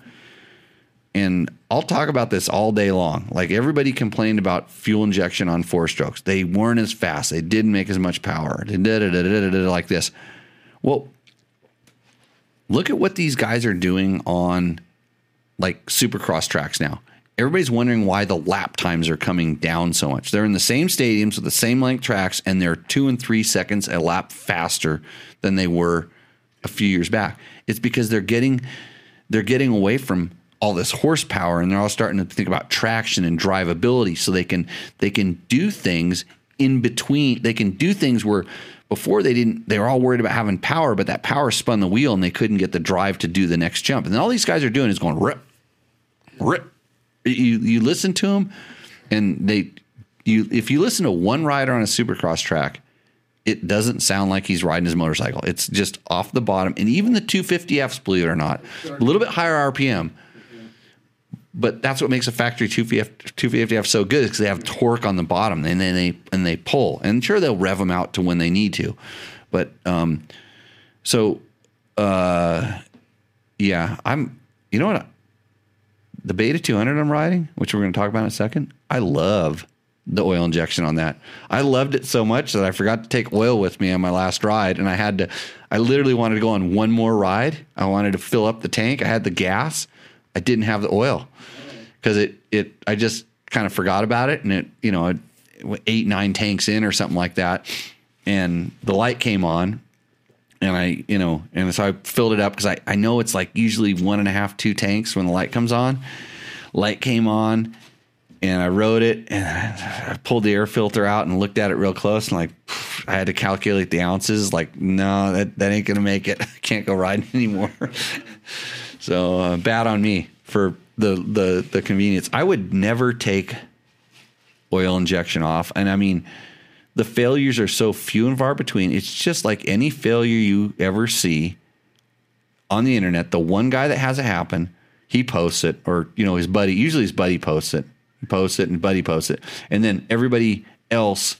And I'll talk about this all day long. Like everybody complained about fuel injection on four strokes. They weren't as fast. They didn't make as much power. Like this. Well, look at what these guys are doing on like supercross tracks now. Everybody's wondering why the lap times are coming down so much. They're in the same stadiums with the same length tracks, and they're two and three seconds a lap faster than they were a few years back. It's because they're getting they're getting away from all this horsepower, and they're all starting to think about traction and drivability, so they can they can do things in between. They can do things where before they didn't. They were all worried about having power, but that power spun the wheel, and they couldn't get the drive to do the next jump. And all these guys are doing is going rip, rip. You you listen to them, and they you if you listen to one rider on a supercross track, it doesn't sound like he's riding his motorcycle. It's just off the bottom, and even the 250Fs, believe it or not, a little bit higher RPM. But that's what makes a factory 250F, 250F so good because they have torque on the bottom, and then they and they pull. And sure, they'll rev them out to when they need to, but um, so uh, yeah, I'm. You know what? The Beta 200 I'm riding, which we're going to talk about in a second, I love the oil injection on that. I loved it so much that I forgot to take oil with me on my last ride, and I had to. I literally wanted to go on one more ride. I wanted to fill up the tank. I had the gas. I didn't have the oil because it it. I just kind of forgot about it, and it you know eight nine tanks in or something like that, and the light came on, and I, you know, and so I filled it up because I, I know it's like usually one and a half, two tanks when the light comes on. Light came on, and I rode it, and I pulled the air filter out and looked at it real close, and like I had to calculate the ounces. Like, no, that that ain't gonna make it. I can't go riding anymore. so uh, bad on me for the the the convenience. I would never take oil injection off, and I mean the failures are so few and far between. It's just like any failure you ever see on the internet. The one guy that has it happen, he posts it, or you know his buddy. Usually his buddy posts it. Posts it, and buddy posts it, and then everybody else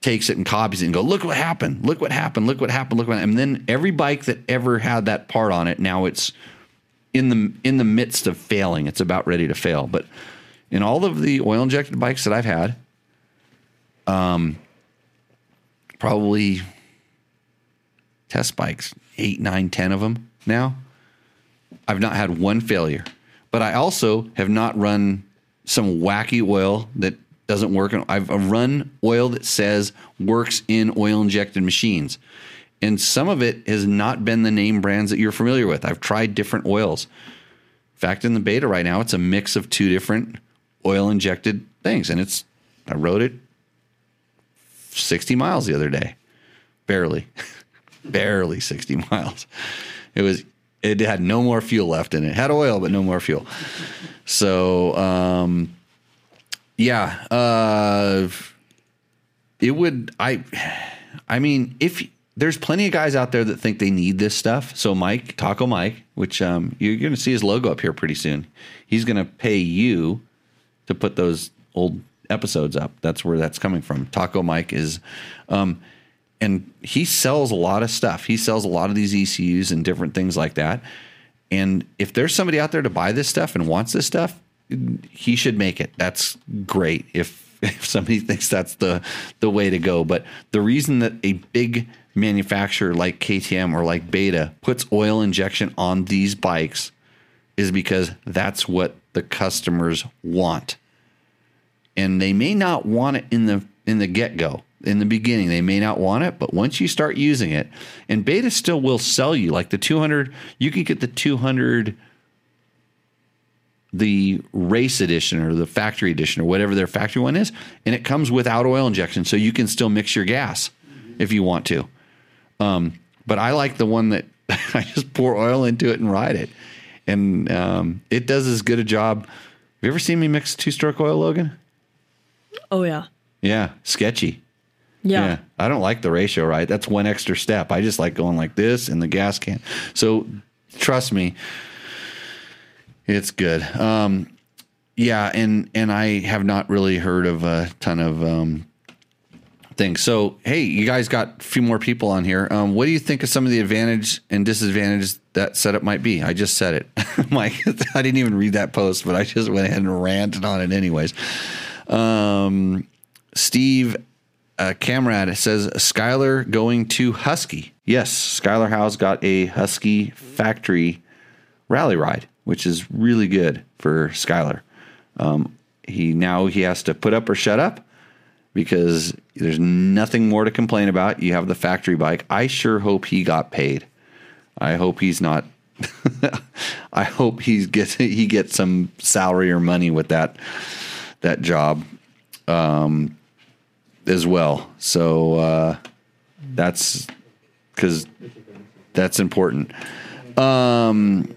takes it and copies it and go, look what happened, look what happened, look what happened, look what. Happened. And then every bike that ever had that part on it, now it's in the in the midst of failing. It's about ready to fail. But in all of the oil injected bikes that I've had, um, probably test bikes, eight, nine, ten of them now. I've not had one failure, but I also have not run some wacky oil that doesn't work. I've run oil that says works in oil injected machines. And some of it has not been the name brands that you're familiar with. I've tried different oils. In fact, in the beta right now, it's a mix of two different oil injected things. And it's, I rode it 60 miles the other day. Barely, barely 60 miles. It was, it had no more fuel left in it. it had oil, but no more fuel. So, um, yeah, uh, it would. I, I mean, if there's plenty of guys out there that think they need this stuff. So Mike, Taco Mike, which um, you're going to see his logo up here pretty soon. He's going to pay you to put those old episodes up. That's where that's coming from. Taco Mike is, um, and he sells a lot of stuff. He sells a lot of these ECUs and different things like that. And if there's somebody out there to buy this stuff and wants this stuff, he should make it. That's great. If if somebody thinks that's the the way to go, but the reason that a big manufacturer like KTM or like Beta puts oil injection on these bikes is because that's what the customers want. And they may not want it in the in the get-go. In the beginning, they may not want it, but once you start using it, and Beta still will sell you like the 200, you can get the 200 the race edition or the factory edition or whatever their factory one is, and it comes without oil injection, so you can still mix your gas if you want to. Um, but I like the one that I just pour oil into it and ride it, and um, it does as good a job. Have you ever seen me mix two stroke oil, Logan? Oh yeah. Yeah, sketchy. Yeah. Yeah, I don't like the ratio, right? That's one extra step. I just like going like this in the gas can. So trust me, it's good. Um, yeah, and and I have not really heard of a ton of um, things. So hey, you guys got a few more people on here. Um, what do you think of some of the advantage and disadvantages that setup might be? I just said it, Mike. I didn't even read that post, but I just went ahead and ranted on it anyways. Um, Steve uh, Camrad says Skyler going to Husky. Yes, Skyler Howes got a Husky factory rally ride, which is really good for Skyler. Um, he now he has to put up or shut up because there's nothing more to complain about. You have the factory bike. I sure hope he got paid. I hope he's not. I hope he gets he gets some salary or money with that that job um, as well. So uh, that's because that's important. Um,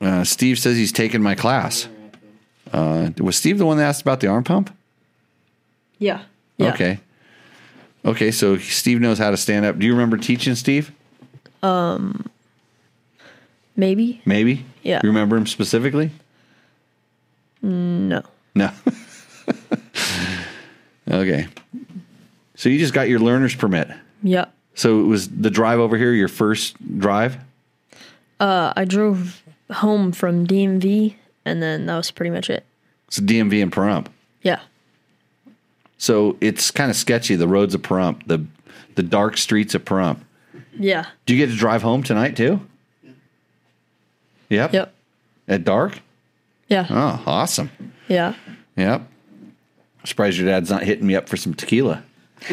uh, Steve says he's taken my class. Uh, was Steve the one that asked about the arm pump? Yeah. Yeah. Okay. Okay, so Steve knows how to stand up. Do you remember teaching Steve? Um, Maybe. Maybe. Yeah. You remember him specifically? No. No. okay. So you just got your learner's permit. Yeah. So it was the drive over here your first drive? Uh, I drove home from DMV, and then that was pretty much it. It's DMV and Pahrump. Yeah. So it's kind of sketchy. The roads of Pahrump, the the dark streets of Pahrump. Yeah. Do you get to drive home tonight too? Yep. Yep. At dark? Yeah. Oh, awesome. Yeah. Yep. Surprised your dad's not hitting me up for some tequila.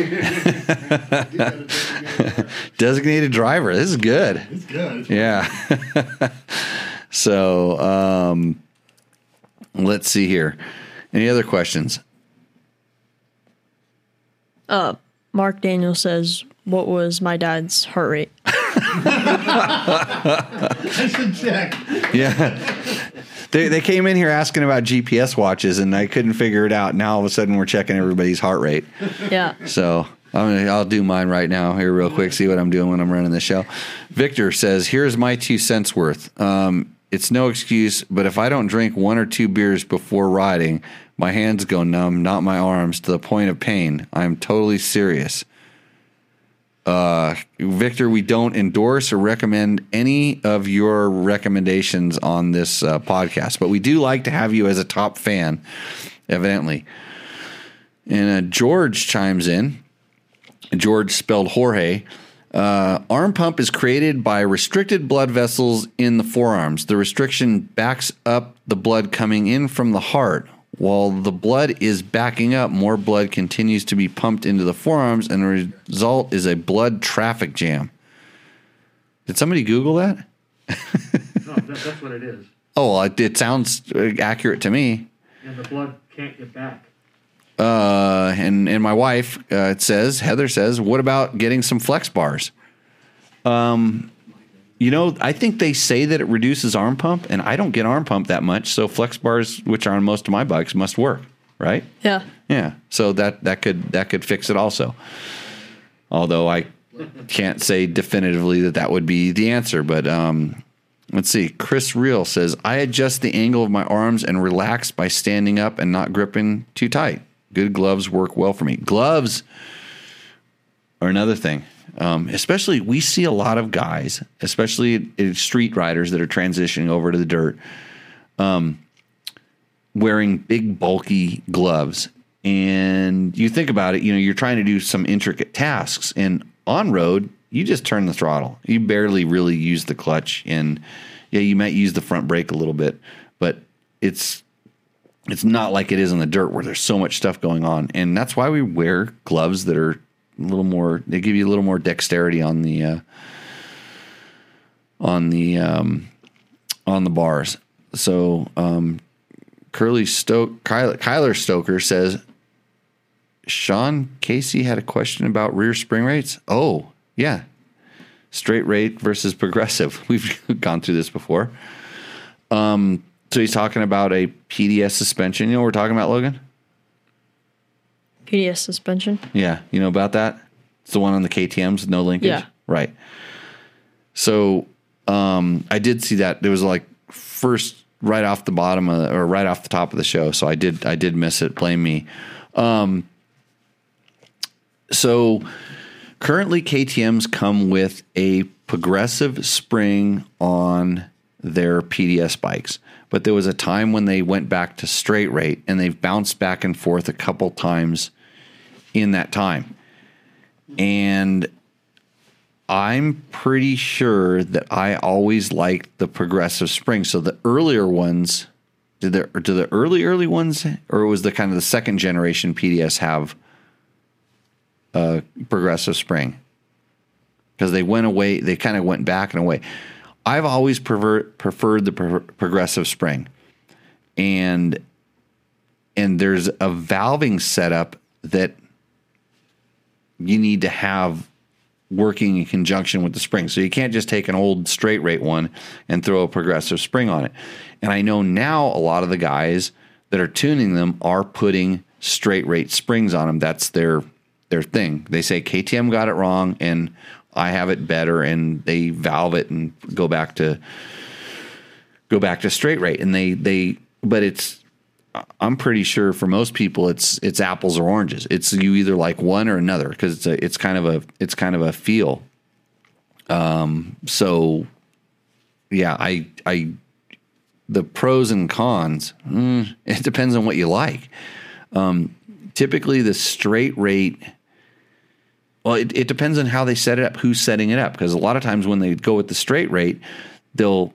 Designated driver. This is good. It's good. Yeah. so, um, let's see here. Any other questions? Uh, Mark Daniel says, "What was my dad's heart rate?" I should check. Yeah. They, they came in here asking about GPS watches and I couldn't figure it out. Now all of a sudden we're checking everybody's heart rate. Yeah. So I'm gonna, I'll do mine right now here real quick. See what I'm doing when I'm running the show. Victor says, "Here's my two cents worth. Um, it's no excuse, but if I don't drink one or two beers before riding, my hands go numb, not my arms, to the point of pain. I'm totally serious." Uh, Victor, we don't endorse or recommend any of your recommendations on this uh, podcast, but we do like to have you as a top fan, evidently. And uh, George chimes in. George spelled Jorge. Uh, arm pump is created by restricted blood vessels in the forearms. The restriction backs up the blood coming in from the heart. While the blood is backing up, more blood continues to be pumped into the forearms, and the result is a blood traffic jam. Did somebody Google that? No, that, that's what it is. Oh, well, it, it sounds uh, accurate to me. And the blood can't get back. Uh, and and my wife, uh, it says Heather says, what about getting some flex bars? Um, you know, I think they say that it reduces arm pump, and I don't get arm pump that much, so flex bars, which are on most of my bikes, must work, right? Yeah. Yeah, so that that could that could fix it also. Although I can't say definitively that that would be the answer, but um, let's see. Chris Real says I adjust the angle of my arms and relax by standing up and not gripping too tight. Good gloves work well for me. Gloves are another thing. Um, especially, we see a lot of guys, especially street riders that are transitioning over to the dirt, um, wearing big, bulky gloves. And you think about it, you know, you're trying to do some intricate tasks, and on road, you just turn the throttle. You barely really use the clutch, and yeah, you might use the front brake a little bit, but it's it's not like it is in the dirt where there's so much stuff going on, and that's why we wear gloves that are a little more. They give you a little more dexterity on the uh, on the um, on the bars. So um, Curly Stoke Kyler, Kyler Stoker says Sean Casey had a question about rear spring rates. Oh yeah, straight rate versus progressive. We've gone through this before. Um, so he's talking about a PDS suspension. You know what we're talking about, Logan? PDS suspension. Yeah, you know about that? It's the one on the KTM's, no linkage. Yeah. Right. So um, I did see that. There was like first right off the bottom of the, or right off the top of the show. So I did I did miss it. Blame me. Um, so currently KTM's come with a progressive spring on their PDS bikes. But there was a time when they went back to straight rate and they've bounced back and forth a couple times in that time. And I'm pretty sure that I always liked the progressive spring. So the earlier ones, did the do the early early ones, or was the kind of the second generation PDS have a progressive spring? Because they went away, they kind of went back and away. I've always prefer, preferred the pro- progressive spring, and and there's a valving setup that you need to have working in conjunction with the spring. So you can't just take an old straight rate one and throw a progressive spring on it. And I know now a lot of the guys that are tuning them are putting straight rate springs on them. That's their their thing. They say KTM got it wrong and I have it better and they valve it and go back to go back to straight rate and they they but it's I'm pretty sure for most people it's it's apples or oranges. It's you either like one or another because it's a, it's kind of a it's kind of a feel. Um. So, yeah, I I the pros and cons. Mm, it depends on what you like. Um, typically, the straight rate. Well, it, it depends on how they set it up, who's setting it up. Because a lot of times when they go with the straight rate, they'll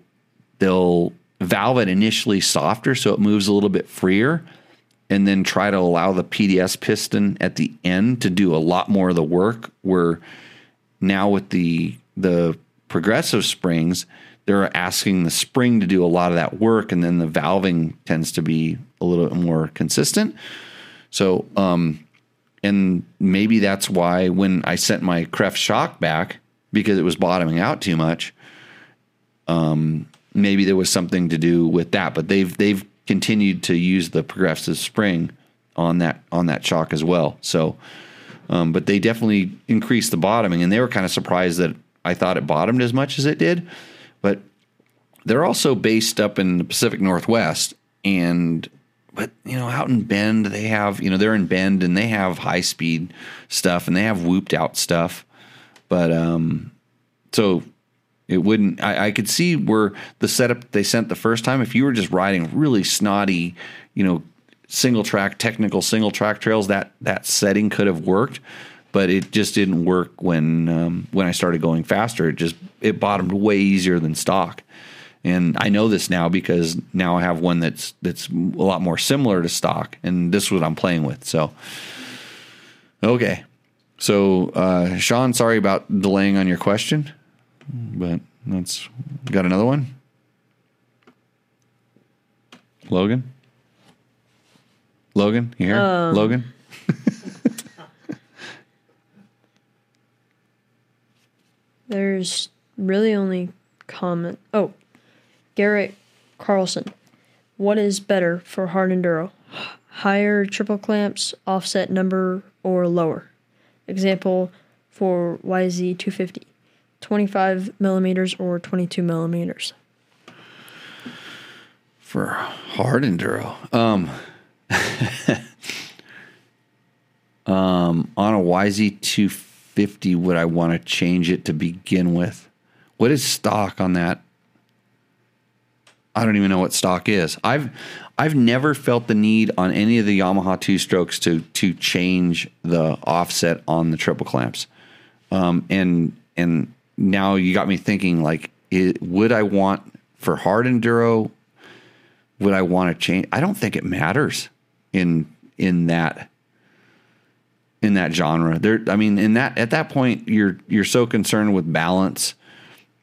they'll valve it initially softer so it moves a little bit freer and then try to allow the PDS piston at the end to do a lot more of the work where now with the the progressive springs they're asking the spring to do a lot of that work and then the valving tends to be a little bit more consistent. So um and maybe that's why when I sent my Krefft shock back because it was bottoming out too much um maybe there was something to do with that. But they've they've continued to use the progressive spring on that on that shock as well. So Um, but they definitely increased the bottoming, and they were kind of surprised that I thought it bottomed as much as it did. But they're also based up in the Pacific Northwest, and but you know, out in Bend, they have you know they're in Bend and they have high speed stuff and they have whooped out stuff. But um, so it wouldn't. I, I could see where the setup they sent the first time. If you were just riding really snotty, you know, single track technical single track trails, that that setting could have worked. But it just didn't work when um, when I started going faster. It just it bottomed way easier than stock. And I know this now because now I have one that's that's a lot more similar to stock, and this is what I'm playing with. So, okay. So, uh, Sean, sorry about delaying on your question, but that's got another one. Logan, Logan, you here? Um. Logan. There's really only comment. Oh, Garrett Carlson. What is better for hard enduro? Higher triple clamps, offset number, or lower? Example for YZ250 25 millimeters or 22 millimeters. for hard enduro. Um, um, on a YZ250, would I want to change it to begin with? What is stock on that? I don't even know what stock is. I've I've never felt the need on any of the Yamaha two strokes to to change the offset on the triple clamps. Um, and and now you got me thinking like, it, would I want for hard enduro? Would I want to change? I don't think it matters in in that in that genre. There, I mean, in that at that point, you're you're so concerned with balance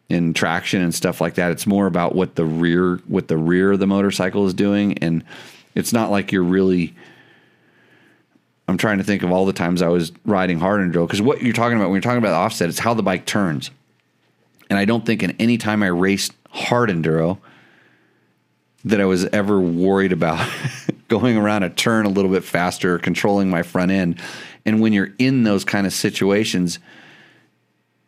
and traction and stuff like that. It's more about what the rear what the rear of the motorcycle is doing, and it's not like you're really. I'm trying to think of all the times I was riding hard enduro because what you're talking about when you're talking about offset, it's how the bike turns, and I don't think in any time I raced hard enduro that I was ever worried about going around a turn a little bit faster, or controlling my front end. And when you're in those kind of situations,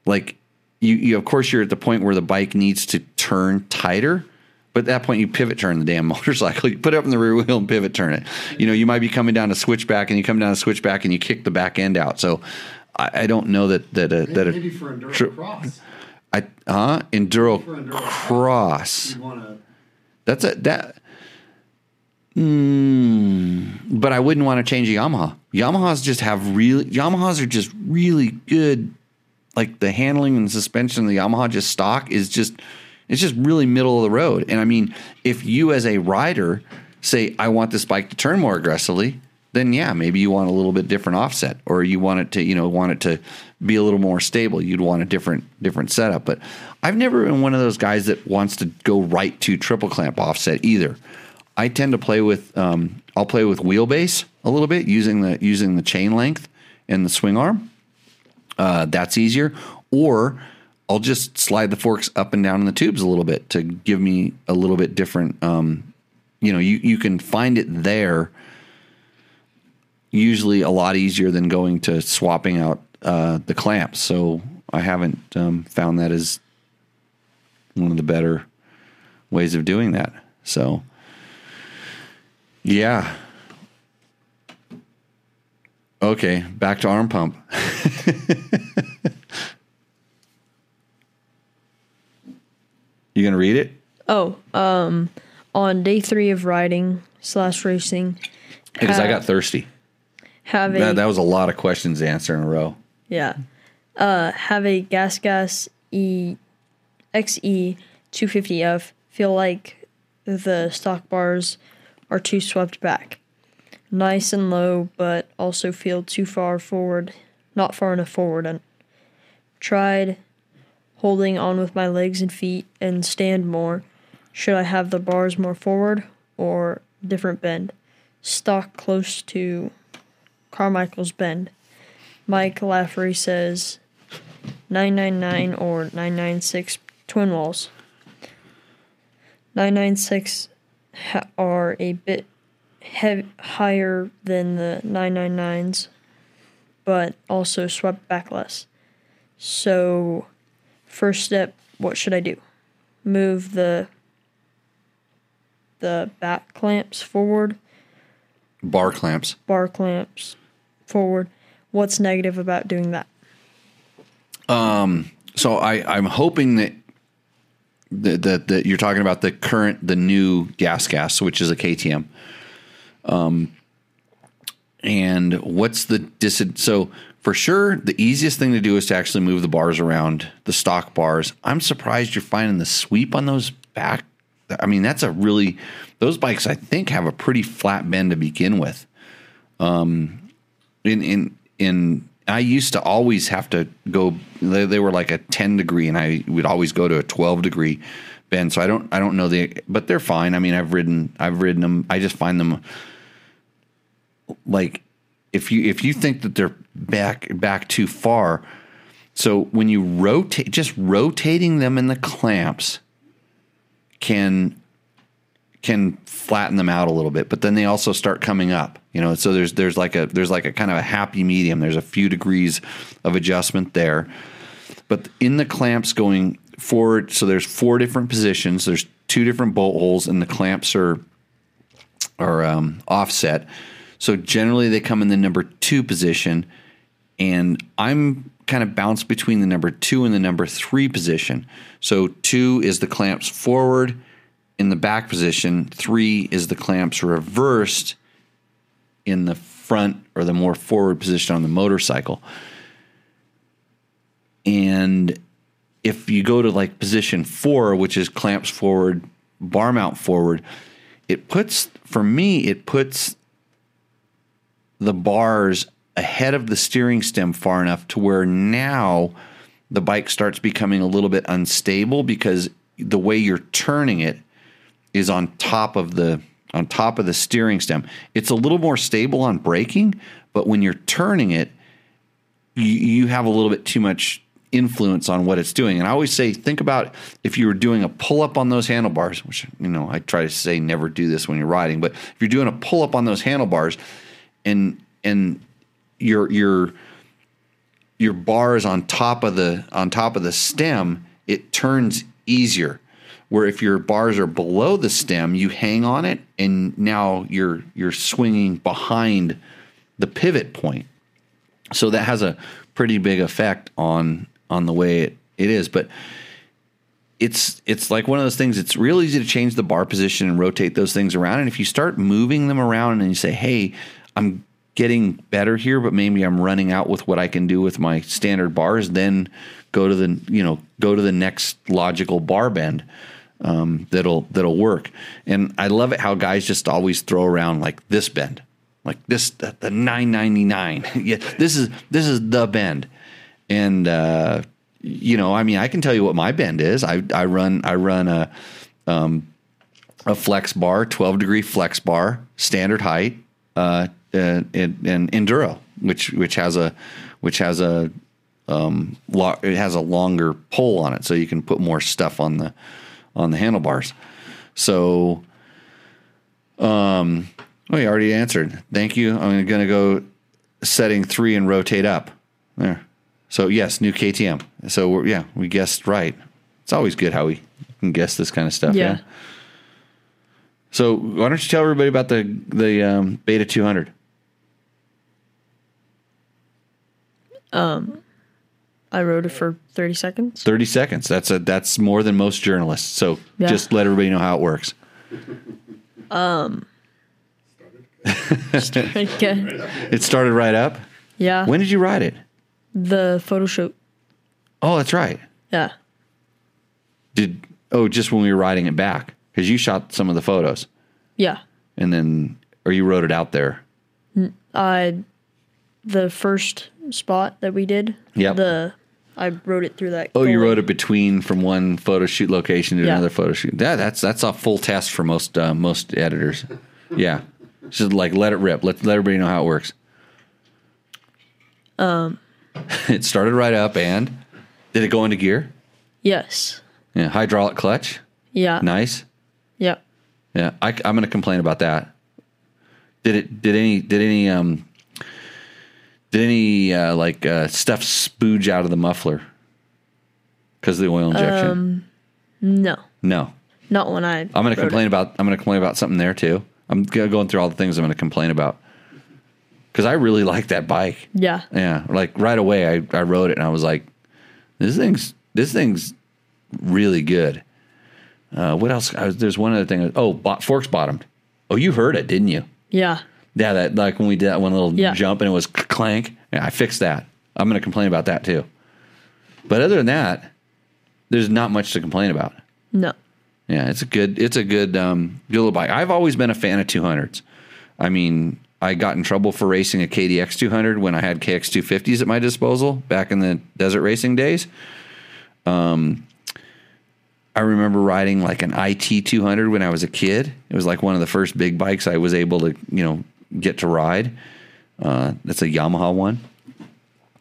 like you, you of course you're at the point where the bike needs to turn tighter. But at that point, you pivot turn the damn motorcycle. You put it up in the rear wheel and pivot turn it. You know, you might be coming down a switchback, and you come down a switchback, and you kick the back end out. So, I, I don't know that that a, that Maybe for enduro cross. I huh enduro enduro cross. You want to. That's a that. Mm, but I wouldn't want to change a Yamaha. Yamahas just have really Yamahas are just really good. Like the handling and suspension of the Yamaha just stock is just it's just really middle of the road. And I mean, if you as a rider say I want this bike to turn more aggressively, then yeah, maybe you want a little bit different offset or you want it to, you know, want it to be a little more stable. You'd want a different different setup. But I've never been one of those guys that wants to go right to triple clamp offset either. I tend to play with um, I'll play with wheelbase a little bit using the using the chain length and the swing arm. Uh, that's easier. Or I'll just slide the forks up and down in the tubes a little bit to give me a little bit different. Um, you know, you you can find it there. Usually, a lot easier than going to swapping out uh, the clamps. So I haven't um, found that as one of the better ways of doing that. So, yeah. Okay, back to arm pump. you gonna read it? Oh, um, on day three of riding slash racing, Because I Uh, got thirsty. Have a That, that was a lot of questions to answer in a row. yeah, uh, have a gas gas e xe 250f. Feel like the stock bars are too swept back, nice and low, but also feel too far forward, not far enough forward. And tried holding on with my legs and feet and stand more. Should I have the bars more forward or different bend? Stock close to Carmichael's bend. Mike Laffery says 999 or 996 twin walls. 996 ha- are a bit hev- higher than the 999s. but also swept back less. So, first step, what should I do? Move the the back clamps forward, Bar clamps. bar clamps forward. What's negative about doing that? Um, so I, I'm hoping that that, that you're talking about the current, the new gas gas, which is a KTM. Um, and what's the dis? So for sure, the easiest thing to do is to actually move the bars around the stock bars. I'm surprised you're finding the sweep on those back. I mean, that's a really those bikes. I think have a pretty flat bend to begin with. Um, in in in I used to always have to go. They, they were like a ten degree, and I would always go to a twelve degree bend. So I don't I don't know the, but they're fine. I mean, I've ridden I've ridden them. I just find them like if you if you think that they're back back too far. So when you rotate, just rotating them in the clamps can can flatten them out a little bit, but then they also start coming up. You know, so there's there's like a there's like a kind of a happy medium. There's a few degrees of adjustment there. But in the clamps going forward, so there's four different positions. There's two different bolt holes, and the clamps are are um, offset. So generally, they come in the number two position, and I'm kind of bounced between the number two and the number three position. So two is the clamps forward in the back position. Three is the clamps reversed in the front or the more forward position on the motorcycle. And if you go to like position four, which is clamps forward, bar mount forward, it puts, for me, it puts the bars ahead of the steering stem far enough to where now the bike starts becoming a little bit unstable because the way you're turning it is on top of the on top of the steering stem. It's a little more stable on braking, but when you're turning it, you, you have a little bit too much influence on what it's doing. And I always say, think about if you were doing a pull up on those handlebars, which you know I try to say never do this when you're riding, but if you're doing a pull up on those handlebars, and and your your your bar is on top of the on top of the stem, it turns easier. Where if your bars are below the stem, you hang on it, and now you're you're swinging behind the pivot point. So that has a pretty big effect on on the way it, it is. But it's it's like one of those things. It's real easy to change the bar position and rotate those things around. And if you start moving them around and you say, "Hey, I'm getting better here, but maybe I'm running out with what I can do with my standard bars," then go to the you know go to the next logical bar bend um, that'll that'll work. And I love it how guys just always throw around like this bend, like this the, the 999. yeah, this is this is the bend, and uh, you know, I mean, I can tell you what my bend is. I I run I run a um, a flex bar, 12 degree flex bar, standard height, uh, and, and enduro, which which has a which has a um, lo- it has a longer pole on it, so you can put more stuff on the on the handlebars. So, um, oh, you already answered. Thank you. I'm going to go setting three and rotate up there. So yes, new KTM. So we're, yeah, we guessed right. It's always good how we can guess this kind of stuff. Yeah. Yeah. So why don't you tell everybody about the the um, Beta 200? I wrote it for 30 seconds. 30 seconds. That's a that's more than most journalists. So Yeah. just let everybody know how it works. Um, again. It started right up. Yeah. When did you write it? the photo shoot. Oh, that's right. Yeah. Did oh just when we were riding it back because you shot some of the photos Yeah. and then or you wrote it out there. I the first spot that we did. Yep. The I wrote it through that. Oh, you wrote it between from one photo shoot location to Yeah. another photo shoot. Yeah, that's that's a full test for most uh, most editors. yeah, just like let it rip. Let let everybody know how it works. Um, it started right up, and did it go into gear? Yes. Yeah, hydraulic clutch, Yeah. nice. Yeah. Yeah, I, I'm going to complain about that. Did it? Did any? Did any? Um, Did any uh, like uh, stuff spooge out of the muffler because of the oil injection? Um, No, no. not when I. I'm going to complain about. I'm going to complain about something there too. I'm going through all the things I'm going to complain about because I really like that bike. Yeah, Yeah, like right away, I, I rode it and I was like, this thing's this thing's really good. Uh, what else? I was, there's one other thing. Oh, bo- forks bottomed. Oh, you heard it, didn't you? yeah, Yeah, that like when we did that one little Yeah. jump and it was clank. Yeah, I fixed that. I'm going to complain about that too. But other than that, there's not much to complain about. no, Yeah, it's a good it's a good um good little bike. I've always been a fan of 200s. I mean, I got in trouble for racing a KDX 200 when I had KX 250s at my disposal back in the desert racing days. Um I remember riding like an IT 200 when I was a kid. It was like one of the first big bikes I was able to, you know, get to ride. Uh, that's a Yamaha one.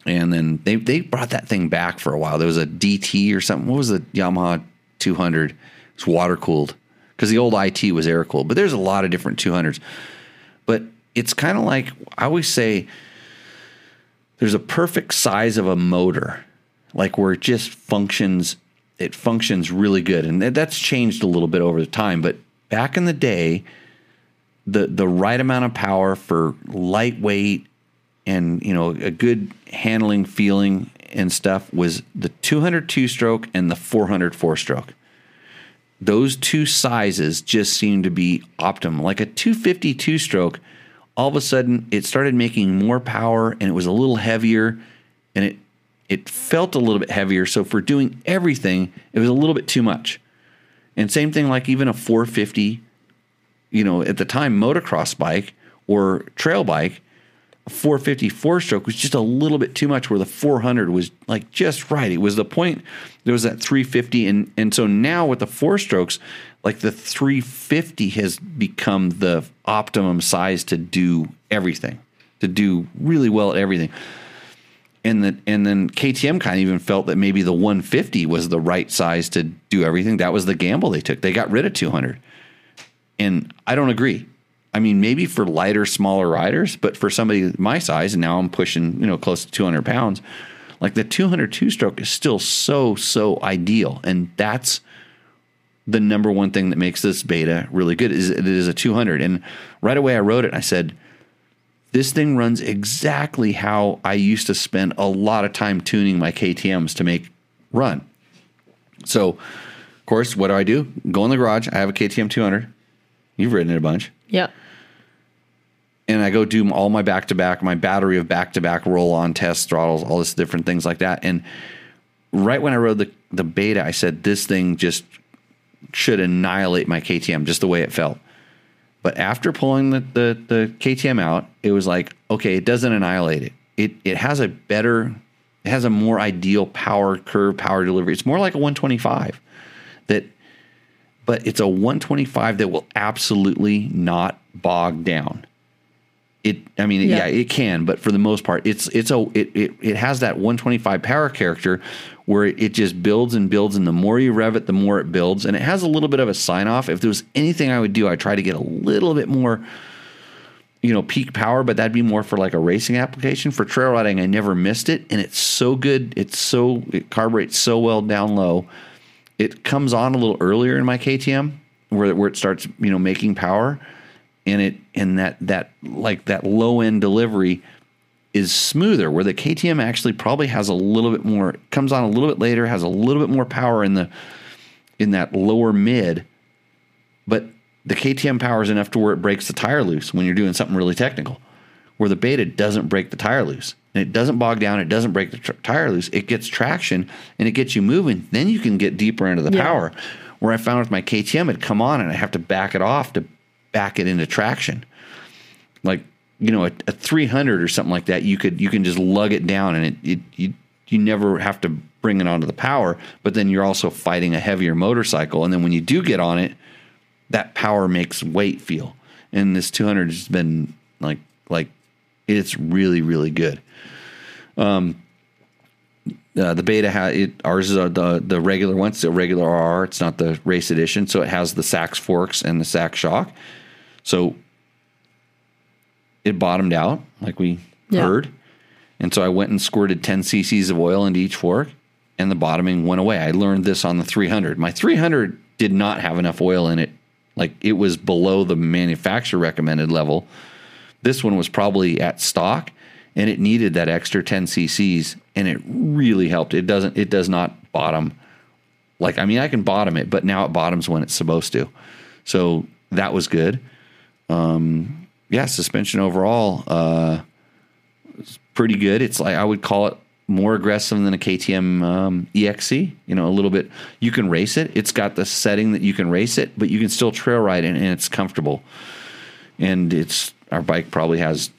And then they, they brought that thing back for a while. There was a DT or something. What was the Yamaha 200? It's water cooled because the old IT was air cooled. But there's a lot of different 200s. But it's kind of like I always say there's a perfect size of a motor, like where it just functions. It functions really good, and that's changed a little bit over the time. But back in the day, the the right amount of power for lightweight and you know a good handling feeling and stuff was the 202 stroke and the 400 four stroke those two sizes just seemed to be optimum. Like a 252 stroke all of a sudden it started making more power and it was a little heavier and it it felt a little bit heavier. So for doing everything it was a little bit too much. And same thing like even a 450 you know, at the time, motocross bike or trail bike, a 450 stroke was just a little bit too much, where the 400 was like just right. It was the point, there was that 350. And, and so now with the four strokes, like the 350 has become the optimum size to do everything, to do really well at everything. And then, and then KTM kind of even felt that maybe the 150 was the right size to do everything. That was the gamble they took. They got rid of 200. And I don't agree. I mean, maybe for lighter, smaller riders, but for somebody my size, and now I'm pushing, you know, close to 200 pounds, like the 202 stroke is still so, so ideal. And that's the number one thing that makes this beta really good is it is a 200. And right away I wrote it I said, this thing runs exactly how I used to spend a lot of time tuning my KTMs to make run. So, of course, what do I do? Go in the garage. I have a KTM 200. You've ridden it a bunch. yeah, And I go do all my back to back, my battery of back to back roll on tests, throttles, all this different things like that. And right when I rode the, the beta, I said, this thing just should annihilate my KTM just the way it felt. But after pulling the, the, the KTM out, it was like, okay, it doesn't annihilate it. It it has a better, it has a more ideal power curve, power delivery. It's more like a 125 that but it's a 125 that will absolutely not bog down. It, I mean, yeah. Yeah. it can, but for the most part, it's it's a it, it it has that 125 power character where it, it just builds and builds, and the more you rev it, the more it builds, and it has a little bit of a sign off. If there was anything I would do, I'd try to get a little bit more, you know, peak power, but that'd be more for like a racing application. For trail riding, I never missed it, and it's so good. It's so it carburetes so well down low it comes on a little earlier in my KTM where where it starts you know making power. And it and that that like that low end delivery is smoother where the KTM actually probably has a little bit more comes on a little bit later has a little bit more power in the in that lower mid but the KTM power is enough to where it breaks the tire loose when you're doing something really technical. Where the beta doesn't break the tire loose and it doesn't bog down it doesn't break the tr- tire loose it gets traction and it gets you moving then you can get deeper into the Yeah. power. Where i found with my ktm it come on and i have to back it off to back it into traction. Like you know a, a 300 or something like that you could you can just lug it down and it, it you you never have to bring it onto the power but then you're also fighting a heavier motorcycle. And then when you do get on it that power makes weight feel. And this 200 has been like like it's really really good um uh, the beta ha it ours is uh, the the regular one it's a regular R it's not the race edition so it has the Sachs forks and the Sachs shock so it bottomed out like we Yeah. heard And so I went and squirted 10 cc's of oil into each fork, and the bottoming went away. I learned this on the 300. My 300 did not have enough oil in it. Like it was below the manufacturer recommended level. This one was probably at stock and it needed that extra 10 cc's and it really helped. It doesn't it does not bottom like I mean I can bottom it, but now it bottoms when it's supposed to. So that was good. Um yeah, suspension overall uh pretty good. It's like I would call it more aggressive than a KTM um, EXC. You know, a little bit. You can race it. It's got the setting that you can race it, but you can still trail ride it, and it's comfortable. And it's our bike probably has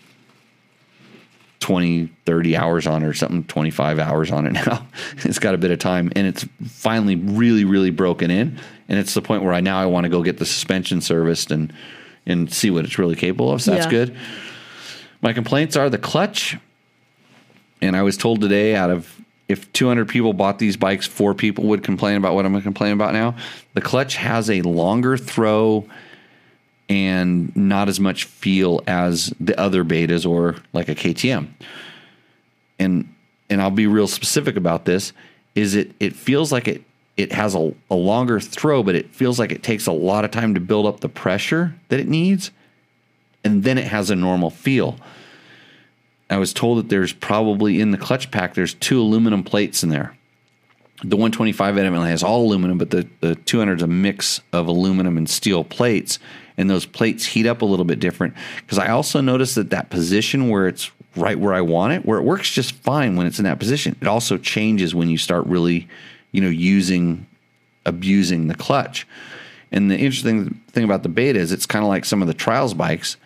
20, 30 hours on it or something, 25 hours on it now. it's got a bit of time and it's finally really, really broken in. And it's the point where I now I want to go get the suspension serviced and and see what it's really capable of. So that's Yeah. good. My complaints are the clutch. And I was told today out of if 200 people bought these bikes, four people would complain about what I'm going to complain about now. The clutch has a longer throw and not as much feel as the other betas or like a KTM. And and I'll be real specific about this is it it feels like it it has a, a longer throw, but it feels like it takes a lot of time to build up the pressure that it needs, and then it has a normal feel. I was told that there's probably in the clutch pack there's two aluminum plates in there. The 125 evidently has all aluminum, but the, the 200 is a mix of aluminum and steel plates, and those plates heat up a little bit different. Because I also noticed that that position where it's right where I want it, where it works just fine when it's in that position, it also changes when you start really, you know, using, abusing the clutch. And the interesting thing about the beta is it's kind of like some of the trials bikes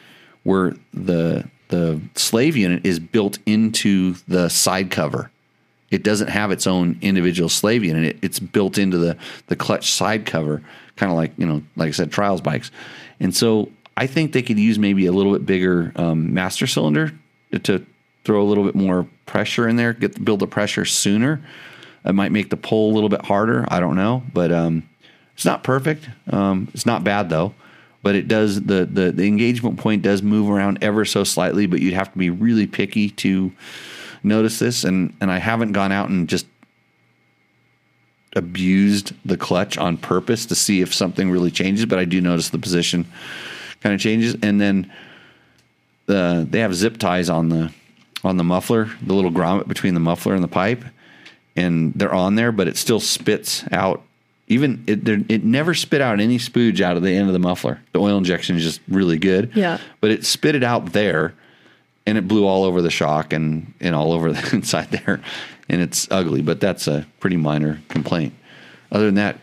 where the the slave unit is built into the side cover. It doesn't have its own individual slave unit. It, it's built into the the clutch side cover, kind of like you know, like I said, trials bikes. And so I think they could use maybe a little bit bigger um, master cylinder to throw a little bit more pressure in there, get build the pressure sooner. It might make the pull a little bit harder. I don't know, but um, it's not perfect. Um, it's not bad though, but it does the, the the engagement point does move around ever so slightly. But you'd have to be really picky to notice this. And and I haven't gone out and just abused the clutch on purpose to see if something really changes. But I do notice the position kind of changes. And then the they have zip ties on the on the muffler, the little grommet between the muffler and the pipe, and they're on there, but it still spits out. Even it, there- it never spit out any spooge out of the end of the muffler. The oil injection is just really good. Yeah. but it spit it out there, and it blew all over the shock and and all over the inside there, and it's ugly. But that's a pretty minor complaint. Other than that,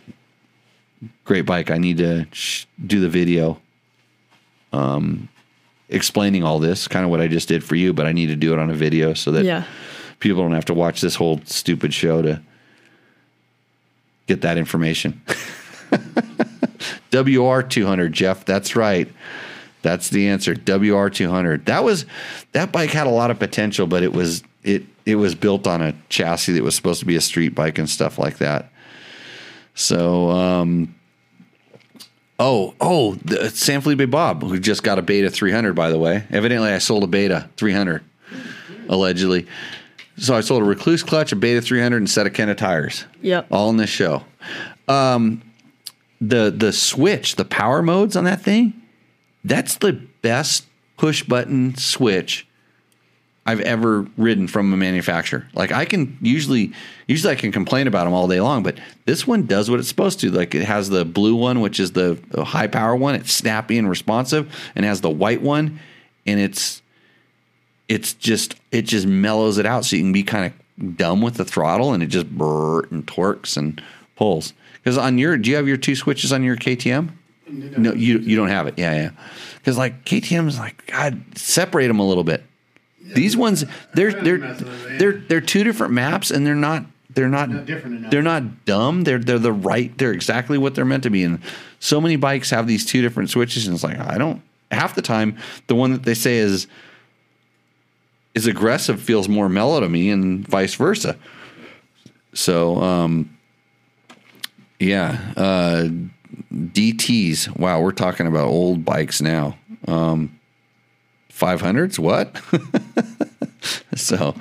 great bike. I need to sh- do the video um, explaining all this, kind of what I just did for you, but I need to do it on a video so that Yeah. people don't have to watch this whole stupid show to get that information. WR200, Jeff, that's right. That's the answer. WR200. That was that bike had a lot of potential, but it was it it was built on a chassis that was supposed to be a street bike and stuff like that. So, um, oh, oh, the, San Felipe Bob, who just got a Beta 300, by the way. Evidently, I sold a Beta 300, allegedly. So I sold a Rekluse clutch, a Beta 300, and a set of Kenda tires. Yep. All in this show. Um, the the switch, the power modes on that thing, that's the best push button switch I've ever ridden from a manufacturer. Like I can usually, usually I can complain about them all day long, but this one does what it's supposed to. Like it has the blue one, which is the, the high power one. It's snappy and responsive, and has the white one, and it's it's just it just mellows it out so you can be kind of dumb with the throttle, and it just brr and torques and pulls. Because on your, do you have your two switches on your KTM? No, you you don't have it. Yeah, yeah. Because like KTM's like God, separate them a little bit. These ones, they're they're messing with it, they're they're two different maps, and they're not they're not Not different enough. they're not dumb. They're they're the right. They're exactly what they're meant to be. And so many bikes have these two different switches, and it's like I don't. Half the time, the one that they say is is aggressive feels more mellow to me, and vice versa. So, um, yeah, uh, DTS. Wow, we're talking about old bikes now. Um, 500s, what? so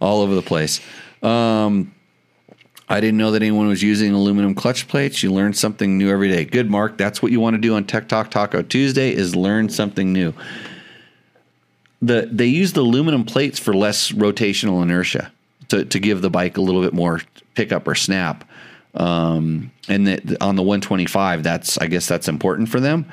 all over the place. Um, I didn't know that anyone was using aluminum clutch plates. You learn something new every day. Good, Mark. That's what you want to do on Tech Talk Taco Tuesday is learn something new. The they use the aluminum plates for less rotational inertia to, to give the bike a little bit more pickup or snap. Um, and the, on the 125, that's I guess that's important for them.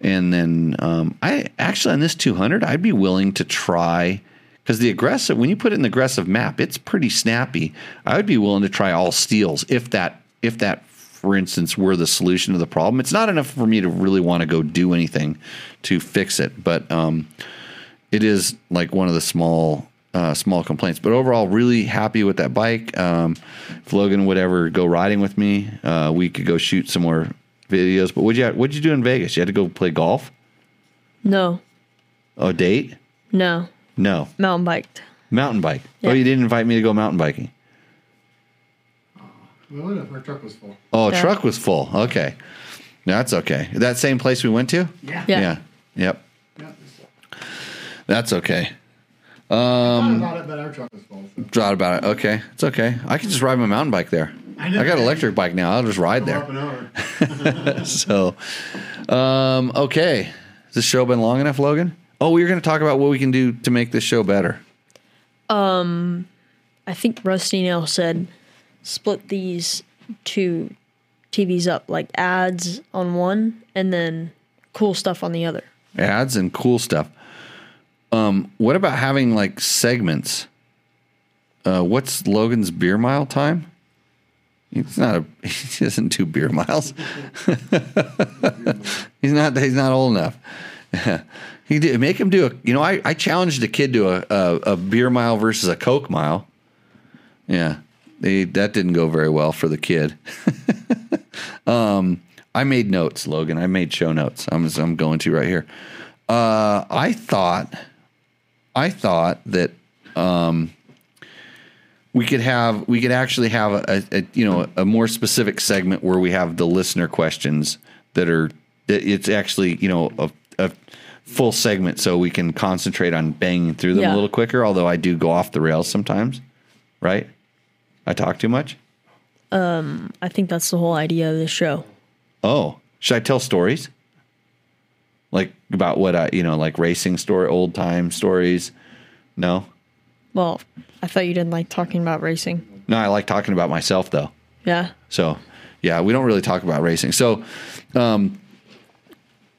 And then um, I actually on this 200, I'd be willing to try because the aggressive when you put it in the aggressive map, it's pretty snappy. I would be willing to try all steals if that if that for instance were the solution to the problem. It's not enough for me to really want to go do anything to fix it, but um, it is like one of the small uh, small complaints. But overall, really happy with that bike. Um, if Logan would ever go riding with me, uh, we could go shoot some more videos. But what'd you what'd you do in Vegas? You had to go play golf. No, Oh, date? no, No, mountain biked. mountain bike. Yeah. Oh, you didn't invite me to go mountain biking. Well, no, our truck was full. Oh, Yeah. truck was full. Okay, that's okay. That same place we went to. Yeah. Yeah. Yep. yeah. That's okay. Um, about it, but our truck was full. So. Thought about it. Okay, it's okay. I can just ride my mountain bike there. I know. I got an electric bike now. I'll just ride there. Up and over. So, um, okay. Has this show been long enough, Logan? Oh, we were going to talk about what we can do to make this show better. Um, I think Rusty Nail said split these two TVs up, like ads on one and then cool stuff on the other. Ads and cool stuff. Um, what about having like segments? Uh, what's Logan's beer mile time? He's not a. He doesn't do beer miles. he's not. He's not old enough. he did make him do a. You know, I, I challenged a kid to a, a a beer mile versus a Coke mile. Yeah, they that didn't go very well for the kid. um, I made notes, Logan. I made show notes. I'm I'm going to right here. Uh, I thought, I thought that um, we could have we could actually have a, a you know a more specific segment where we have the listener questions that are it's actually you know a, a full segment so we can concentrate on banging through them Yeah. a little quicker. Although I do go off the rails sometimes, right? I talk too much. I think that's the whole idea of the show. Oh, should I tell stories? About what I, you know, like racing story, old time stories? No, Well, I thought you didn't like talking about racing. no, I like talking about myself though. Yeah. So, yeah, we don't really talk about racing. So, um,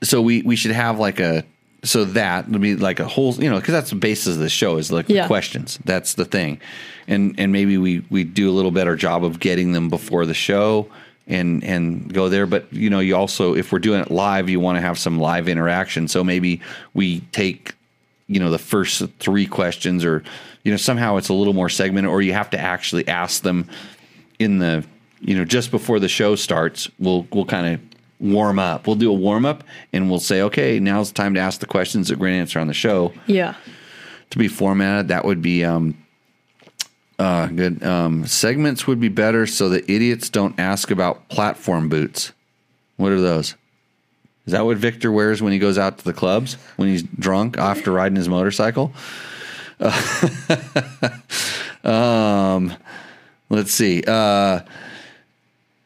so we we should have like a so that would be like a whole, you know, because that's the basis of the show is like the questions. That's the thing, and and maybe we we do a little better job of getting them before the show and and go there. But you know, you also if we're doing it live, you want to have some live interaction. So maybe we take you know the first three questions or you know somehow it's a little more segmented or you have to actually ask them in the you know just before the show starts we'll we'll kind of warm up we'll do a warm up and we'll say okay now's the time to ask the questions that we're going to answer on the show Yeah. to be formatted that would be um uh good um segments would be better so that idiots don't ask about platform boots what are those is that what Victor wears when he goes out to the clubs when he's drunk after riding his motorcycle? um, let's see. Uh,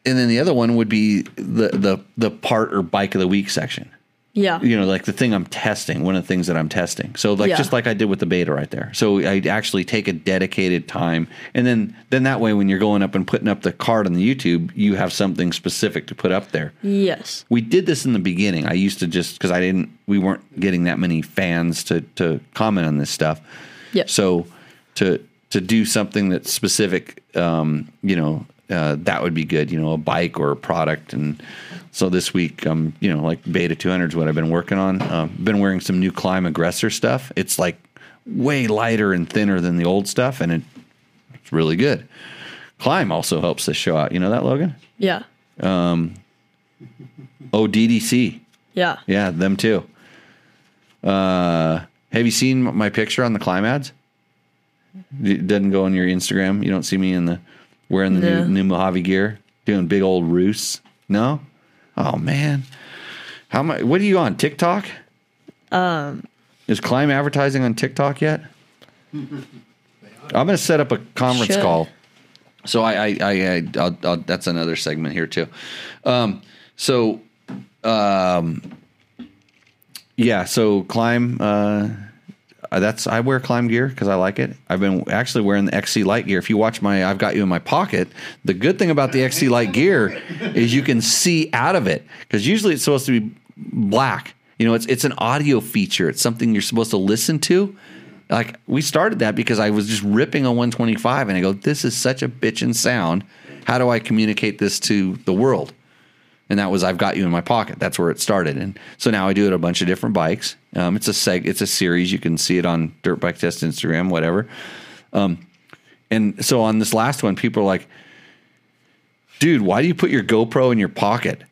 and then the other one would be the the the part or bike of the week section. Yeah. You know, like the thing I'm testing, one of the things that I'm testing. So like Yeah. just like I did with the beta right there. So I actually take a dedicated time and then then that way when you're going up and putting up the card on the YouTube, you have something specific to put up there Yes. we did this in the beginning. I used to just because I didn't, we weren't getting that many fans to to comment on this stuff. Yep. So to to do something that's specific, um, you know, uh, that would be good. You know, a bike or a product. And so this week, um, you know, like Beta 200 is what I've been working on. Uh, been wearing some new Klim Aggressor stuff. It's like way lighter and thinner than the old stuff, and it, it's really good. Klim also helps this show out. You know that, Logan? Yeah. Oh, DDC. Yeah. Yeah, them too. Uh, have you seen my picture on the Klim ads? It doesn't go on your Instagram. You don't see me in the wearing the No. new, new Mojave gear, doing big old roosts. No. Oh man, how I? What are you on TikTok? Um, is Klim advertising on TikTok yet? I'm going to set up a conference Should. call. So I, I, I, I I'll, I'll, that's another segment here too. Um, so, um, yeah. So Klim. Uh, Uh, that's I wear Klim gear because I like it. I've been actually wearing the XC Lite gear. If you watch my, I've got you in my pocket. The good thing about the XC Lite gear is you can see out of it because usually it's supposed to be black. You know, it's it's an audio feature. It's something you're supposed to listen to. Like we started that because I was just ripping on 125, and I go, "This is such a bitchin' sound. How do I communicate this to the world?" And that was I've got you in my pocket. That's where it started, and so now I do it a bunch of different bikes. Um, it's a seg, it's a series. You can see it on Dirt Bike Test Instagram, whatever. Um, and so on this last one, people are like, "Dude, why do you put your GoPro in your pocket?"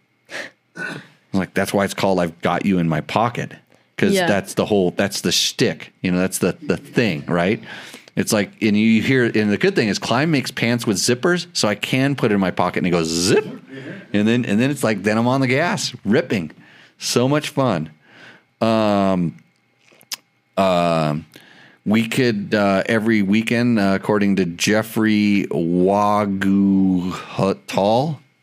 I'm like, "That's why it's called I've got you in my pocket." Because Yeah. that's the whole, that's the shtick, you know, that's the the thing, right? It's like, and you hear, and the good thing is, Klim makes pants with zippers, so I can put it in my pocket, and it goes zip, and then and then it's like, then I'm on the gas, ripping, so much fun. Um, uh, we could uh, every weekend, uh, according to Jeffrey Wagutal,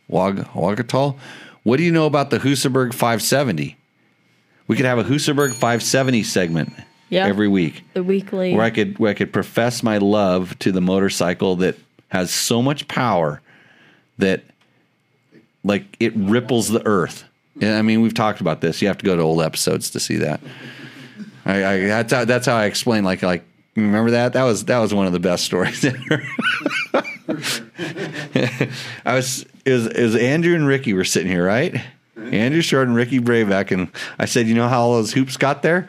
Wag Wagatal. What do you know about the Husaberg 570? We could have a Husaberg 570 segment Yeah. every week The weekly. where I could where I could profess my love to the motorcycle that has so much power that like it ripples the earth. And I mean, we've talked about this. You have to go to old episodes to see that. I, I that's how that's how I explain. Like like remember that that was that was one of the best stories ever. I was it was it was Andrew and Ricky were sitting here, right? Andrew Short and Ricky Brabec, and I said, you know how all those hoops got there?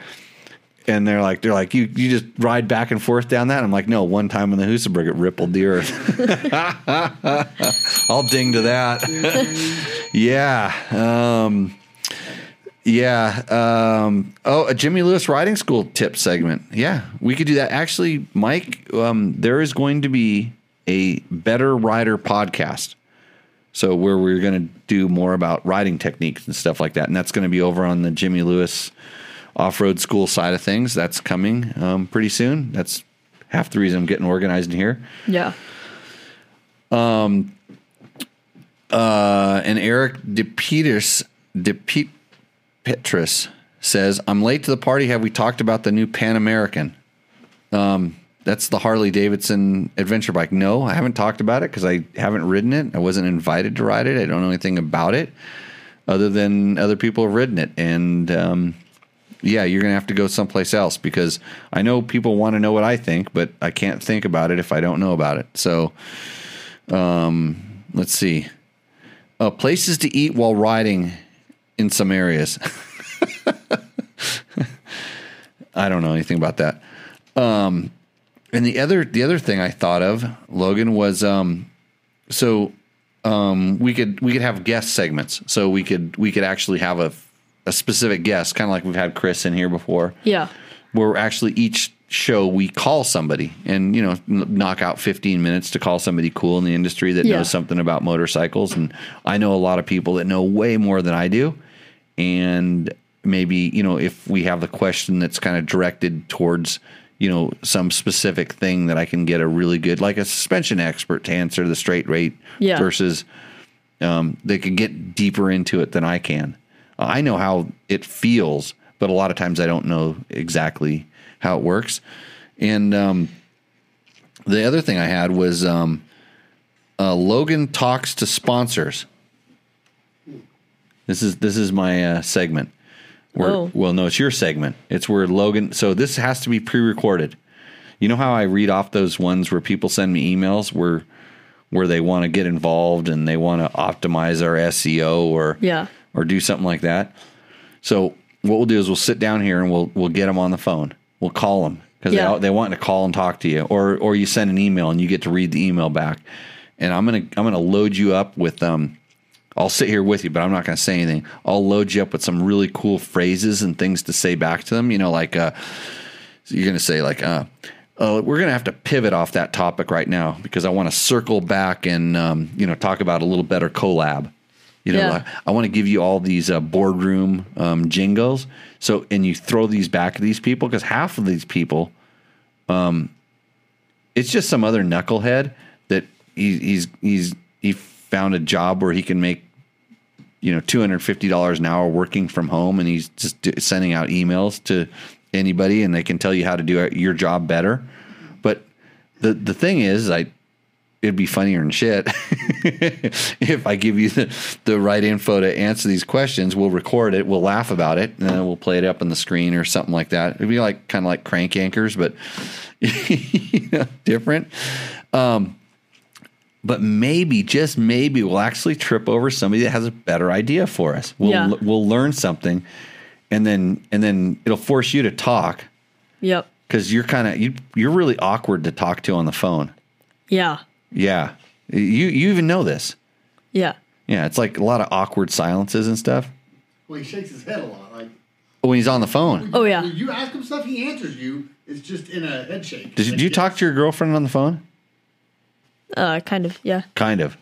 And they're like, they're like, you you just ride back and forth down that. I'm like, no, one time in the Husaberg, it rippled the earth. I'll ding to that. yeah. Um, yeah. Um, oh, a Jimmy Lewis riding school tip segment. Yeah, we could do that. Actually, Mike, um, there is going to be a better rider podcast. So where we're going to do more about riding techniques and stuff like that, and that's going to be over on the Jimmy Lewis off-road school side of things. That's coming um, pretty soon. That's half the reason I'm getting organized in here. yeah. Um. Uh, and Eric DePeters DePetrus says, "I'm late to the party. Have we talked about the new Pan American? Um, that's the Harley Davidson adventure bike. No, I haven't talked about it because I haven't ridden it. I wasn't invited to ride it. I don't know anything about it other than other people have ridden it. And um, yeah, you're gonna have to go someplace else because I know people want to know what I think, but I can't think about it if I don't know about it. So, um, let's see." Uh, places to eat while riding in some areas. I don't know anything about that. Um, and the other the other thing I thought of, Logan, was um, so um, we could we could have guest segments. So we could we could actually have a a specific guest, kind of like we've had Chris in here before Yeah. where actually each show we call somebody and you know knock out 15 minutes to call somebody cool in the industry that Yeah. knows something about motorcycles and i know a lot of people that know way more than i do and maybe you know if we have the question that's kind of directed towards you know some specific thing that i can get a really good like a suspension expert to answer the straight rate Yeah. versus um, they can get deeper into it than I can. Uh, I know how it feels, but a lot of times I don't know exactly how it works. And um, the other thing I had was um, uh, Logan talks to sponsors. This is this is my uh, segment. Where, Oh. Well, no, it's your segment. It's where Logan. So this has to be pre-recorded. You know how I read off those ones where people send me emails where where they want to get involved and they want to optimize our SEO or Yeah. Or do something like that. So what we'll do is we'll sit down here and we'll we'll get them on the phone. We'll call them because Yeah. they they want to call and talk to you, or or you send an email and you get to read the email back. And I'm gonna I'm gonna load you up with um. I'll sit here with you, but I'm not going to say anything. I'll load you up with some really cool phrases and things to say back to them. You know, like uh, you're going to say like, uh, uh, we're going to have to pivot off that topic right now because I want to circle back and um, you know talk about a little better collab. You know, Yeah. like, I want to give you all these uh, boardroom um, jingles. So, and you throw these back at these people because half of these people, um, it's just some other knucklehead that he, he's he's he found a job where he can make you know two hundred fifty dollars an hour working from home, and he's just d- sending out emails to anybody, and they can tell you how to do your job better. But the the thing is, I it'd be funnier than shit if I give you the, the right info to answer these questions. We'll record it, we'll laugh about it, and then we'll play it up on the screen or something like that. It'd be like kind of like crank anchors, but you know, different. Um, but maybe, just maybe, we'll actually trip over somebody that has a better idea for us. We'll Yeah. we'll learn something, and then and then it'll force you to talk Yep. because you're kind of you you're really awkward to talk to on the phone. Yeah. Yeah. You you even know this. Yeah. Yeah, it's like a lot of awkward silences and stuff Well, he shakes his head a lot. Like when he's on the phone. Oh, yeah. when you ask him stuff, he answers you. It's just in a head shake. Did you, do you yes. talk to your girlfriend on the phone? Uh, kind of. Yeah. Kind of.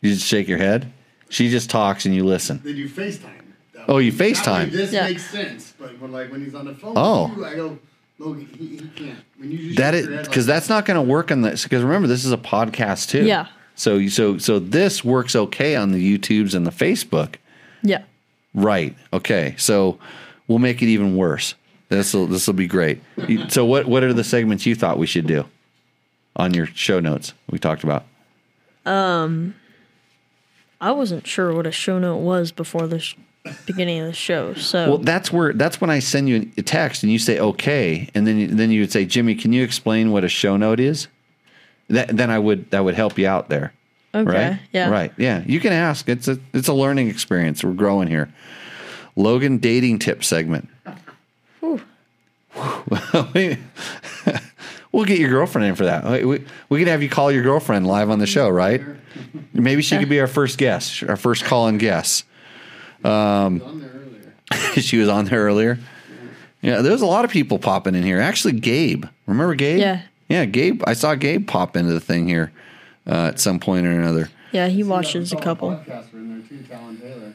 You just shake your head. She just talks and you listen. They do FaceTime. That Oh, you that way FaceTime. This Yeah. makes sense, but when like when he's on the phone, Oh. you, I go, Logan, he, he can't. When you just That shake is your head because like that's not going to work on this. Because remember, this is a podcast too. Yeah. So so so this works okay on the YouTubes and the Facebook. Yeah. Right. Okay. So we'll make it even worse. This will this will be great. So what what are the segments you thought we should do on your show notes we talked about? Um I wasn't sure what a show note was before the sh- beginning of the show. So Well, that's where that's when I send you a text and you say okay, and then you- then you would say, Jimmy, can you explain what a show note is? That, then I would that would help you out there. okay. Right. Yeah. Right. Yeah. You can ask. It's a it's a learning experience. We're growing here. Logan dating tip segment. Whew. we'll get your girlfriend in for that. We, we, we could have you call your girlfriend live on the show, right? Maybe she could be our first guest, our first call in guest. On there earlier. she was on there earlier. Yeah, there's a lot of people popping in here. Actually, Gabe. Remember Gabe? Yeah. Yeah, Gabe. I saw Gabe pop into the thing here uh, at some point or another. Yeah, he watches a couple. Podcaster in there too, Talon Taylor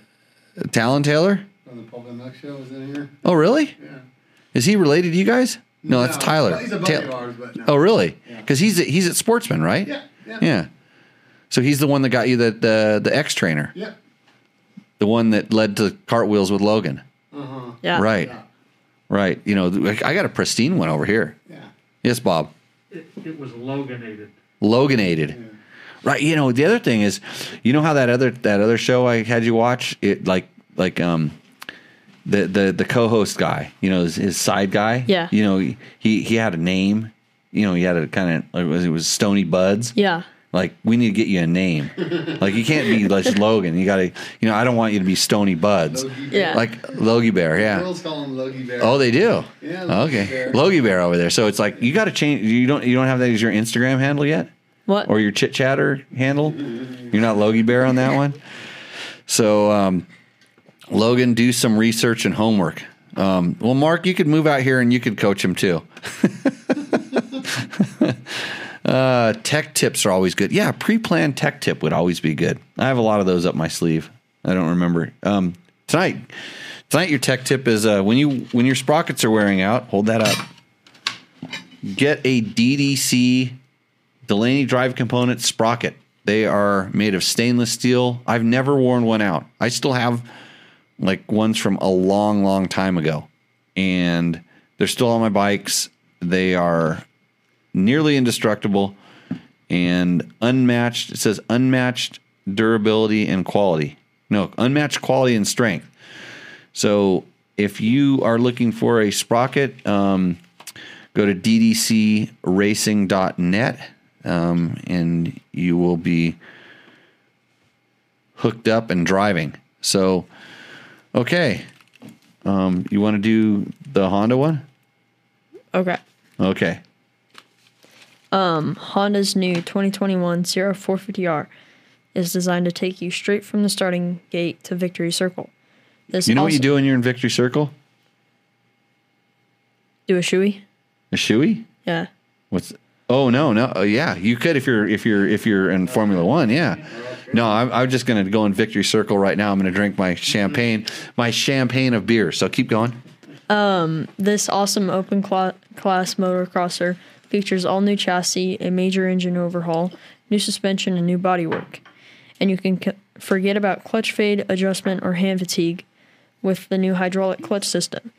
Talon Taylor? from the Pulp MX show was in here. Oh, really? Yeah. Is he related to you guys? No, that's Tyler. He's a buddy Ta- of ours, but no. Oh, really? Yeah. Because he's at, he's at Sportsman, right? Yeah. Yeah. Yeah. So he's the one that got you the the, the X trainer, Yeah. The one that led to cartwheels with Logan. Uh huh. Yeah. Right. Yeah. Right. You know, I got a pristine one over here. Yeah. Yes, Bob. It, it was Loganated. Loganated. Right. You know, the other thing is, you know how that other that other show I had you watch it like like um the the the co-host guy, you know, his, his side guy. Yeah. You know, he he had a name. You know, he had a kind of it was, it was Stony Buds. Yeah. Like we need to get you a name. like you can't be like Logan. You got to. You know, I don't want you to be Stony Buds. Logie Yeah. Like Logie Bear. Yeah. Girls call him Logie Bear. Oh, they do. Yeah, Logie Okay. Bear. Logie Bear over there. So it's like you got to change. You don't. You don't have that as your Instagram handle yet, What? or your chit chatter handle. You're not Logie Bear on that one. So, um, Logan, do some research and homework. Um, well, Mark, you could move out here and you could coach him too. uh, tech tips are always good. Yeah, pre-planned tech tip would always be good. I have a lot of those up my sleeve. I don't remember um, tonight. Tonight, your tech tip is uh, when you when your sprockets are wearing out. Hold that up. Get a DDC Delaney Drive Component sprocket. They are made of stainless steel. I've never worn one out. I still have like ones from a long, long time ago, and they're still on my bikes. They are nearly indestructible and unmatched. It says unmatched durability and quality. No, unmatched quality and strength. So if you are looking for a sprocket, um, go to ddcracing.net um, and you will be hooked up and driving. So, okay. Um, you want to do the Honda one? Okay. Okay. Honda's new 2021 CRF450R is designed to take you straight from the starting gate to Victory Circle. This You know what you do when you're in Victory Circle? Do a shoey? A shoey? Yeah. What's? Oh no, no. Oh, yeah, you could if you're if you're if you're in Formula One. Yeah. No, I'm, I'm just going to go in Victory Circle right now. I'm going to drink my champagne, my champagne of beer. So keep going. Um, This awesome open cla- class motocrosser features all new chassis, a major engine overhaul, new suspension, and new bodywork. And you can c- forget about clutch fade, adjustment, or hand fatigue with the new hydraulic clutch system.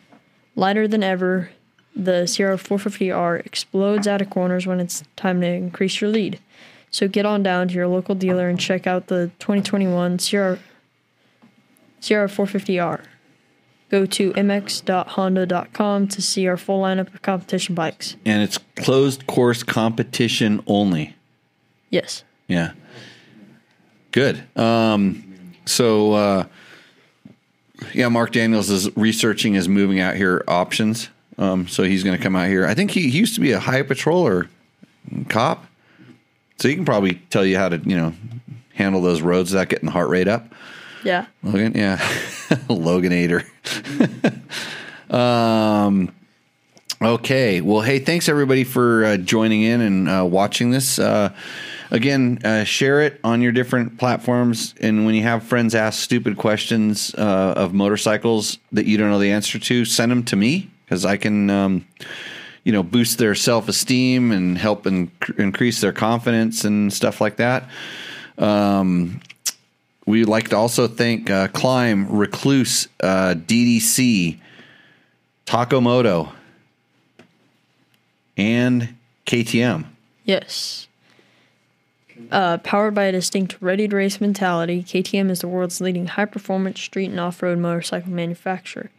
Lighter than ever, the CRF450R explodes out of corners when it's time to increase your lead. So get on down to your local dealer and check out the 2021 Sierra Sierra 450R. Go to mx.honda.com to see our full lineup of competition bikes. And it's closed course competition only. Yes. Yeah. Good. Um, so, uh, yeah, Mark Daniels is researching his moving out here options. Um, so he's going to come out here. I think he, he used to be a high patroller cop. So he can probably tell you how to, you know, handle those roads without getting the heart rate up. Yeah. Logan, yeah, Loganator. um, okay, well, hey, thanks everybody for uh, joining in and uh, watching this. Uh, again, uh, share it on your different platforms, and when you have friends ask stupid questions uh, of motorcycles that you don't know the answer to, send them to me because I can. Um, you know, boost their self esteem and help inc- increase their confidence and stuff like that. Um, We'd like to also thank uh, Klim, Rekluse, uh, DDC, Taco Moto, and KTM. Yes. Uh, powered by a distinct ready to race mentality, KTM is the world's leading high performance street and off road motorcycle manufacturer.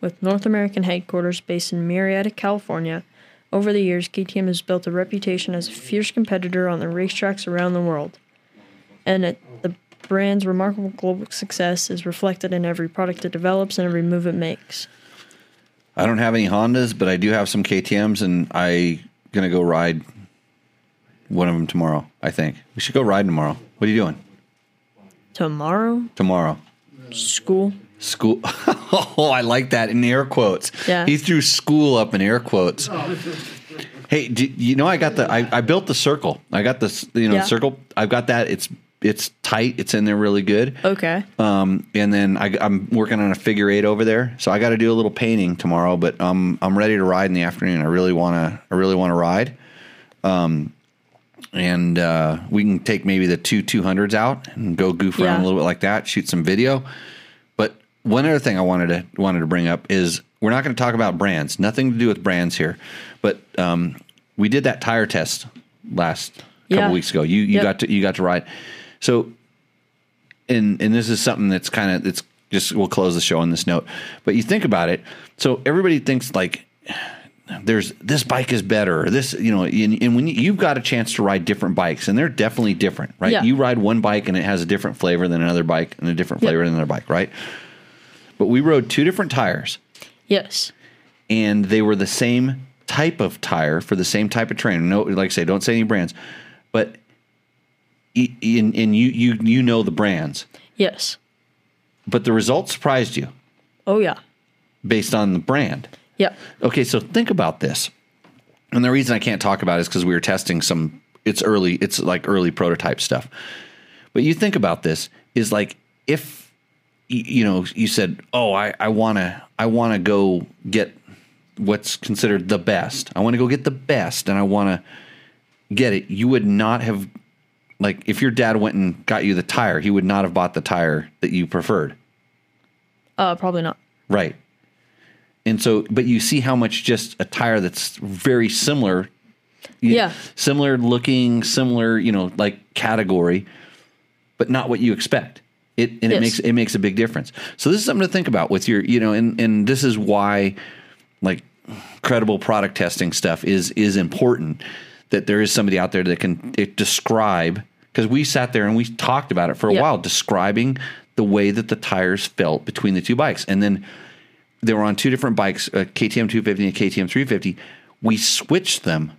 With North American headquarters based in Murrieta, California, over the years, KTM has built a reputation as a fierce competitor on the racetracks around the world. And it, the brand's remarkable global success is reflected in every product it develops and every move it makes. I don't have any Hondas, but I do have some KTM's, and I gonna go ride one of them tomorrow. I think we should go ride tomorrow. What are you doing Tomorrow, tomorrow? school. School. oh, I like that in air quotes. Yeah. He threw school up in air quotes. hey, do, you know I got the I, I built the circle. I got this you know Yeah. circle. I've got that. It's it's tight. It's in there really good. Okay. Um, and then I, I'm working on a figure eight over there, so I got to do a little painting tomorrow. But um, I'm ready to ride in the afternoon. I really want to. I really want to ride. Um, and uh, we can take maybe the two two hundreds out and go goof around Yeah. a little bit like that. Shoot some video. But one other thing I wanted to wanted to bring up is we're not going to talk about brands. Nothing to do with brands here. But um, we did that tire test last couple Yeah. weeks ago. You you Yep. got to you got to ride. So and and this is something that's kind of it's just we'll close the show on this note. But you think about it, so everybody thinks like there's this bike is better or this you know and, and when you, you've got a chance to ride different bikes and they're definitely different right Yeah. you ride one bike and it has a different flavor than another bike and a different Yep. flavor than another bike right but we rode two different tires Yes. and they were the same type of tire for the same type of trainer. No, like I say, don't say any brands, but and you you you know the brands, Yes. but the results surprised you Oh yeah. based on the brand. Yep. Okay, so think about this, and the reason I can't talk about it is because we were testing some. It's early. It's like early prototype stuff. But you think about this is like if you know you said, "Oh, I I want to I want to go get what's considered the best. I want to go get the best and I want to get it." You would not have like if your dad went and got you the tire, he would not have bought the tire that you preferred. Uh, probably not. Right. And so, but you see how much just a tire that's very similar, Yeah. similar looking, similar, you know, like category, but not what you expect. It and it makes it makes a big difference. So this is something to think about with your, you know, and and this is why, like, credible product testing stuff is is important. That there is somebody out there that can describe because we sat there and we talked about it for a Yeah. while, describing the way that the tires felt between the two bikes, and then they were on two different bikes, uh, a KTM 250 and a KTM 350. We switched them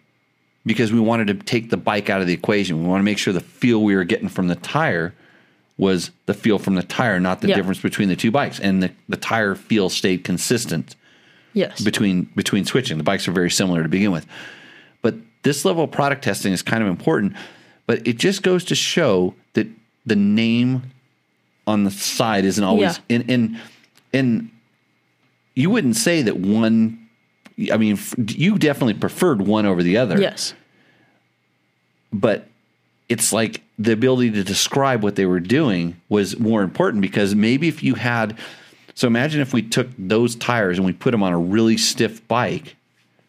because we wanted to take the bike out of the equation. We want to make sure the feel we were getting from the tire was the feel from the tire, not the Yeah. difference between the two bikes. And the, the tire feel stayed consistent Yes. between between switching. The bikes are very similar to begin with. But this level of product testing is kind of important. But it just goes to show that the name on the side isn't always Yeah. and and and you wouldn't say that one I mean, you definitely preferred one over the other. Yes. but it's like the ability to describe what they were doing was more important because maybe if you had so imagine if we took those tires and we put them on a really stiff bike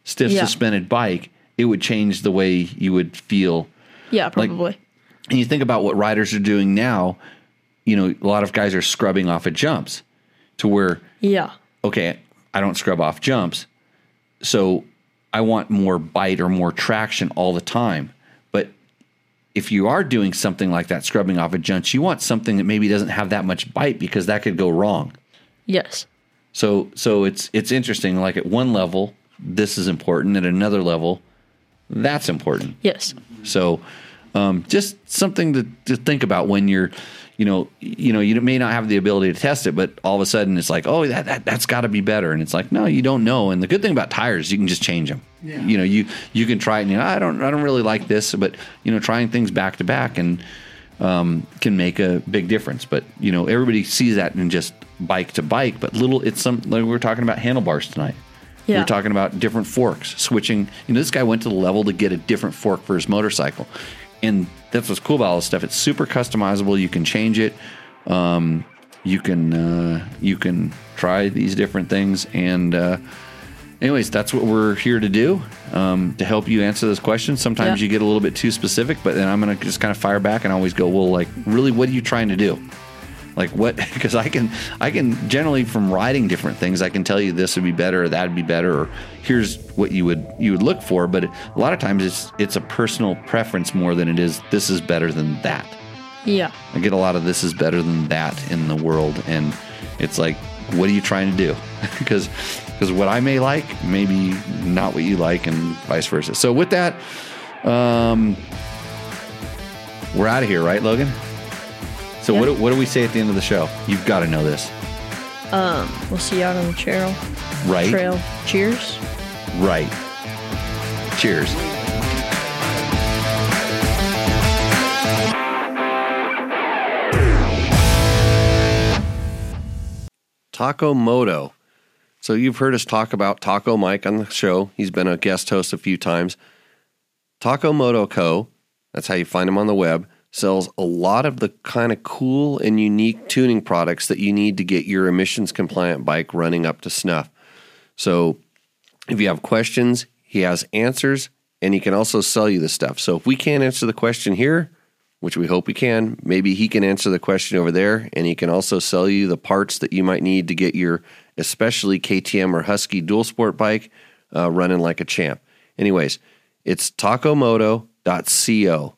stiff Yeah. suspended bike it would change the way you would feel Yeah, probably. and you think about what riders are doing now you know a lot of guys are scrubbing off at jumps to where yeah. okay, I don't scrub off jumps. So I want more bite or more traction all the time. But if you are doing something like that, scrubbing off a jumps, you want something that maybe doesn't have that much bite because that could go wrong. Yes. So so it's it's interesting. Like at one level, this is important. At another level, that's important. Yes. So, um, just something to, to think about when you're, you know, you know, you may not have the ability to test it, but all of a sudden it's like, oh, that, that that's got to be better, and it's like, no, you don't know. And the good thing about tires, you can just change them. Yeah. You know, you you can try it, and you know, I don't I don't really like this, but you know, trying things back to back and um, can make a big difference. But you know, everybody sees that in just bike to bike, but little, it's some like we were talking about handlebars tonight. We Yeah. We're talking about different forks, switching. You know, this guy went to the level to get a different fork for his motorcycle, and that's what's cool about all this stuff. It's super customizable. You can change it. Um, you can uh, you can try these different things, and uh, anyways, that's what we're here to do um, to help you answer those questions. Sometimes Yeah. you get a little bit too specific, but then I'm going to just kind of fire back and always go, well, like, really, what are you trying to do? Like what? Because I can, I can generally from riding different things, I can tell you this would be better, or that would be better, or here's what you would you would look for. But a lot of times it's it's a personal preference more than it is this is better than that. Yeah. I get a lot of this is better than that in the world, and it's like, what are you trying to do? Because because what I may like, maybe not what you like, and vice versa. So with that, um, we're out of here, right, Logan? So what, do- what do we say at the end of the show? You've got to know this, Um, we'll see you out on the trail. right? Trail. Cheers. Right. Cheers. Taco Moto. So you've heard us talk about Taco Mike on the show. He's been a guest host a few times. Taco Moto Co. That's how you find him on the web. Sells a lot of the kind of cool and unique tuning products that you need to get your emissions compliant bike running up to snuff. So if you have questions, he has answers and he can also sell you the stuff. So if we can't answer the question here, which we hope we can, maybe he can answer the question over there and he can also sell you the parts that you might need to get your especially KTM or Husky dual sport bike uh, running like a champ. Anyways, it's tacomoto.co.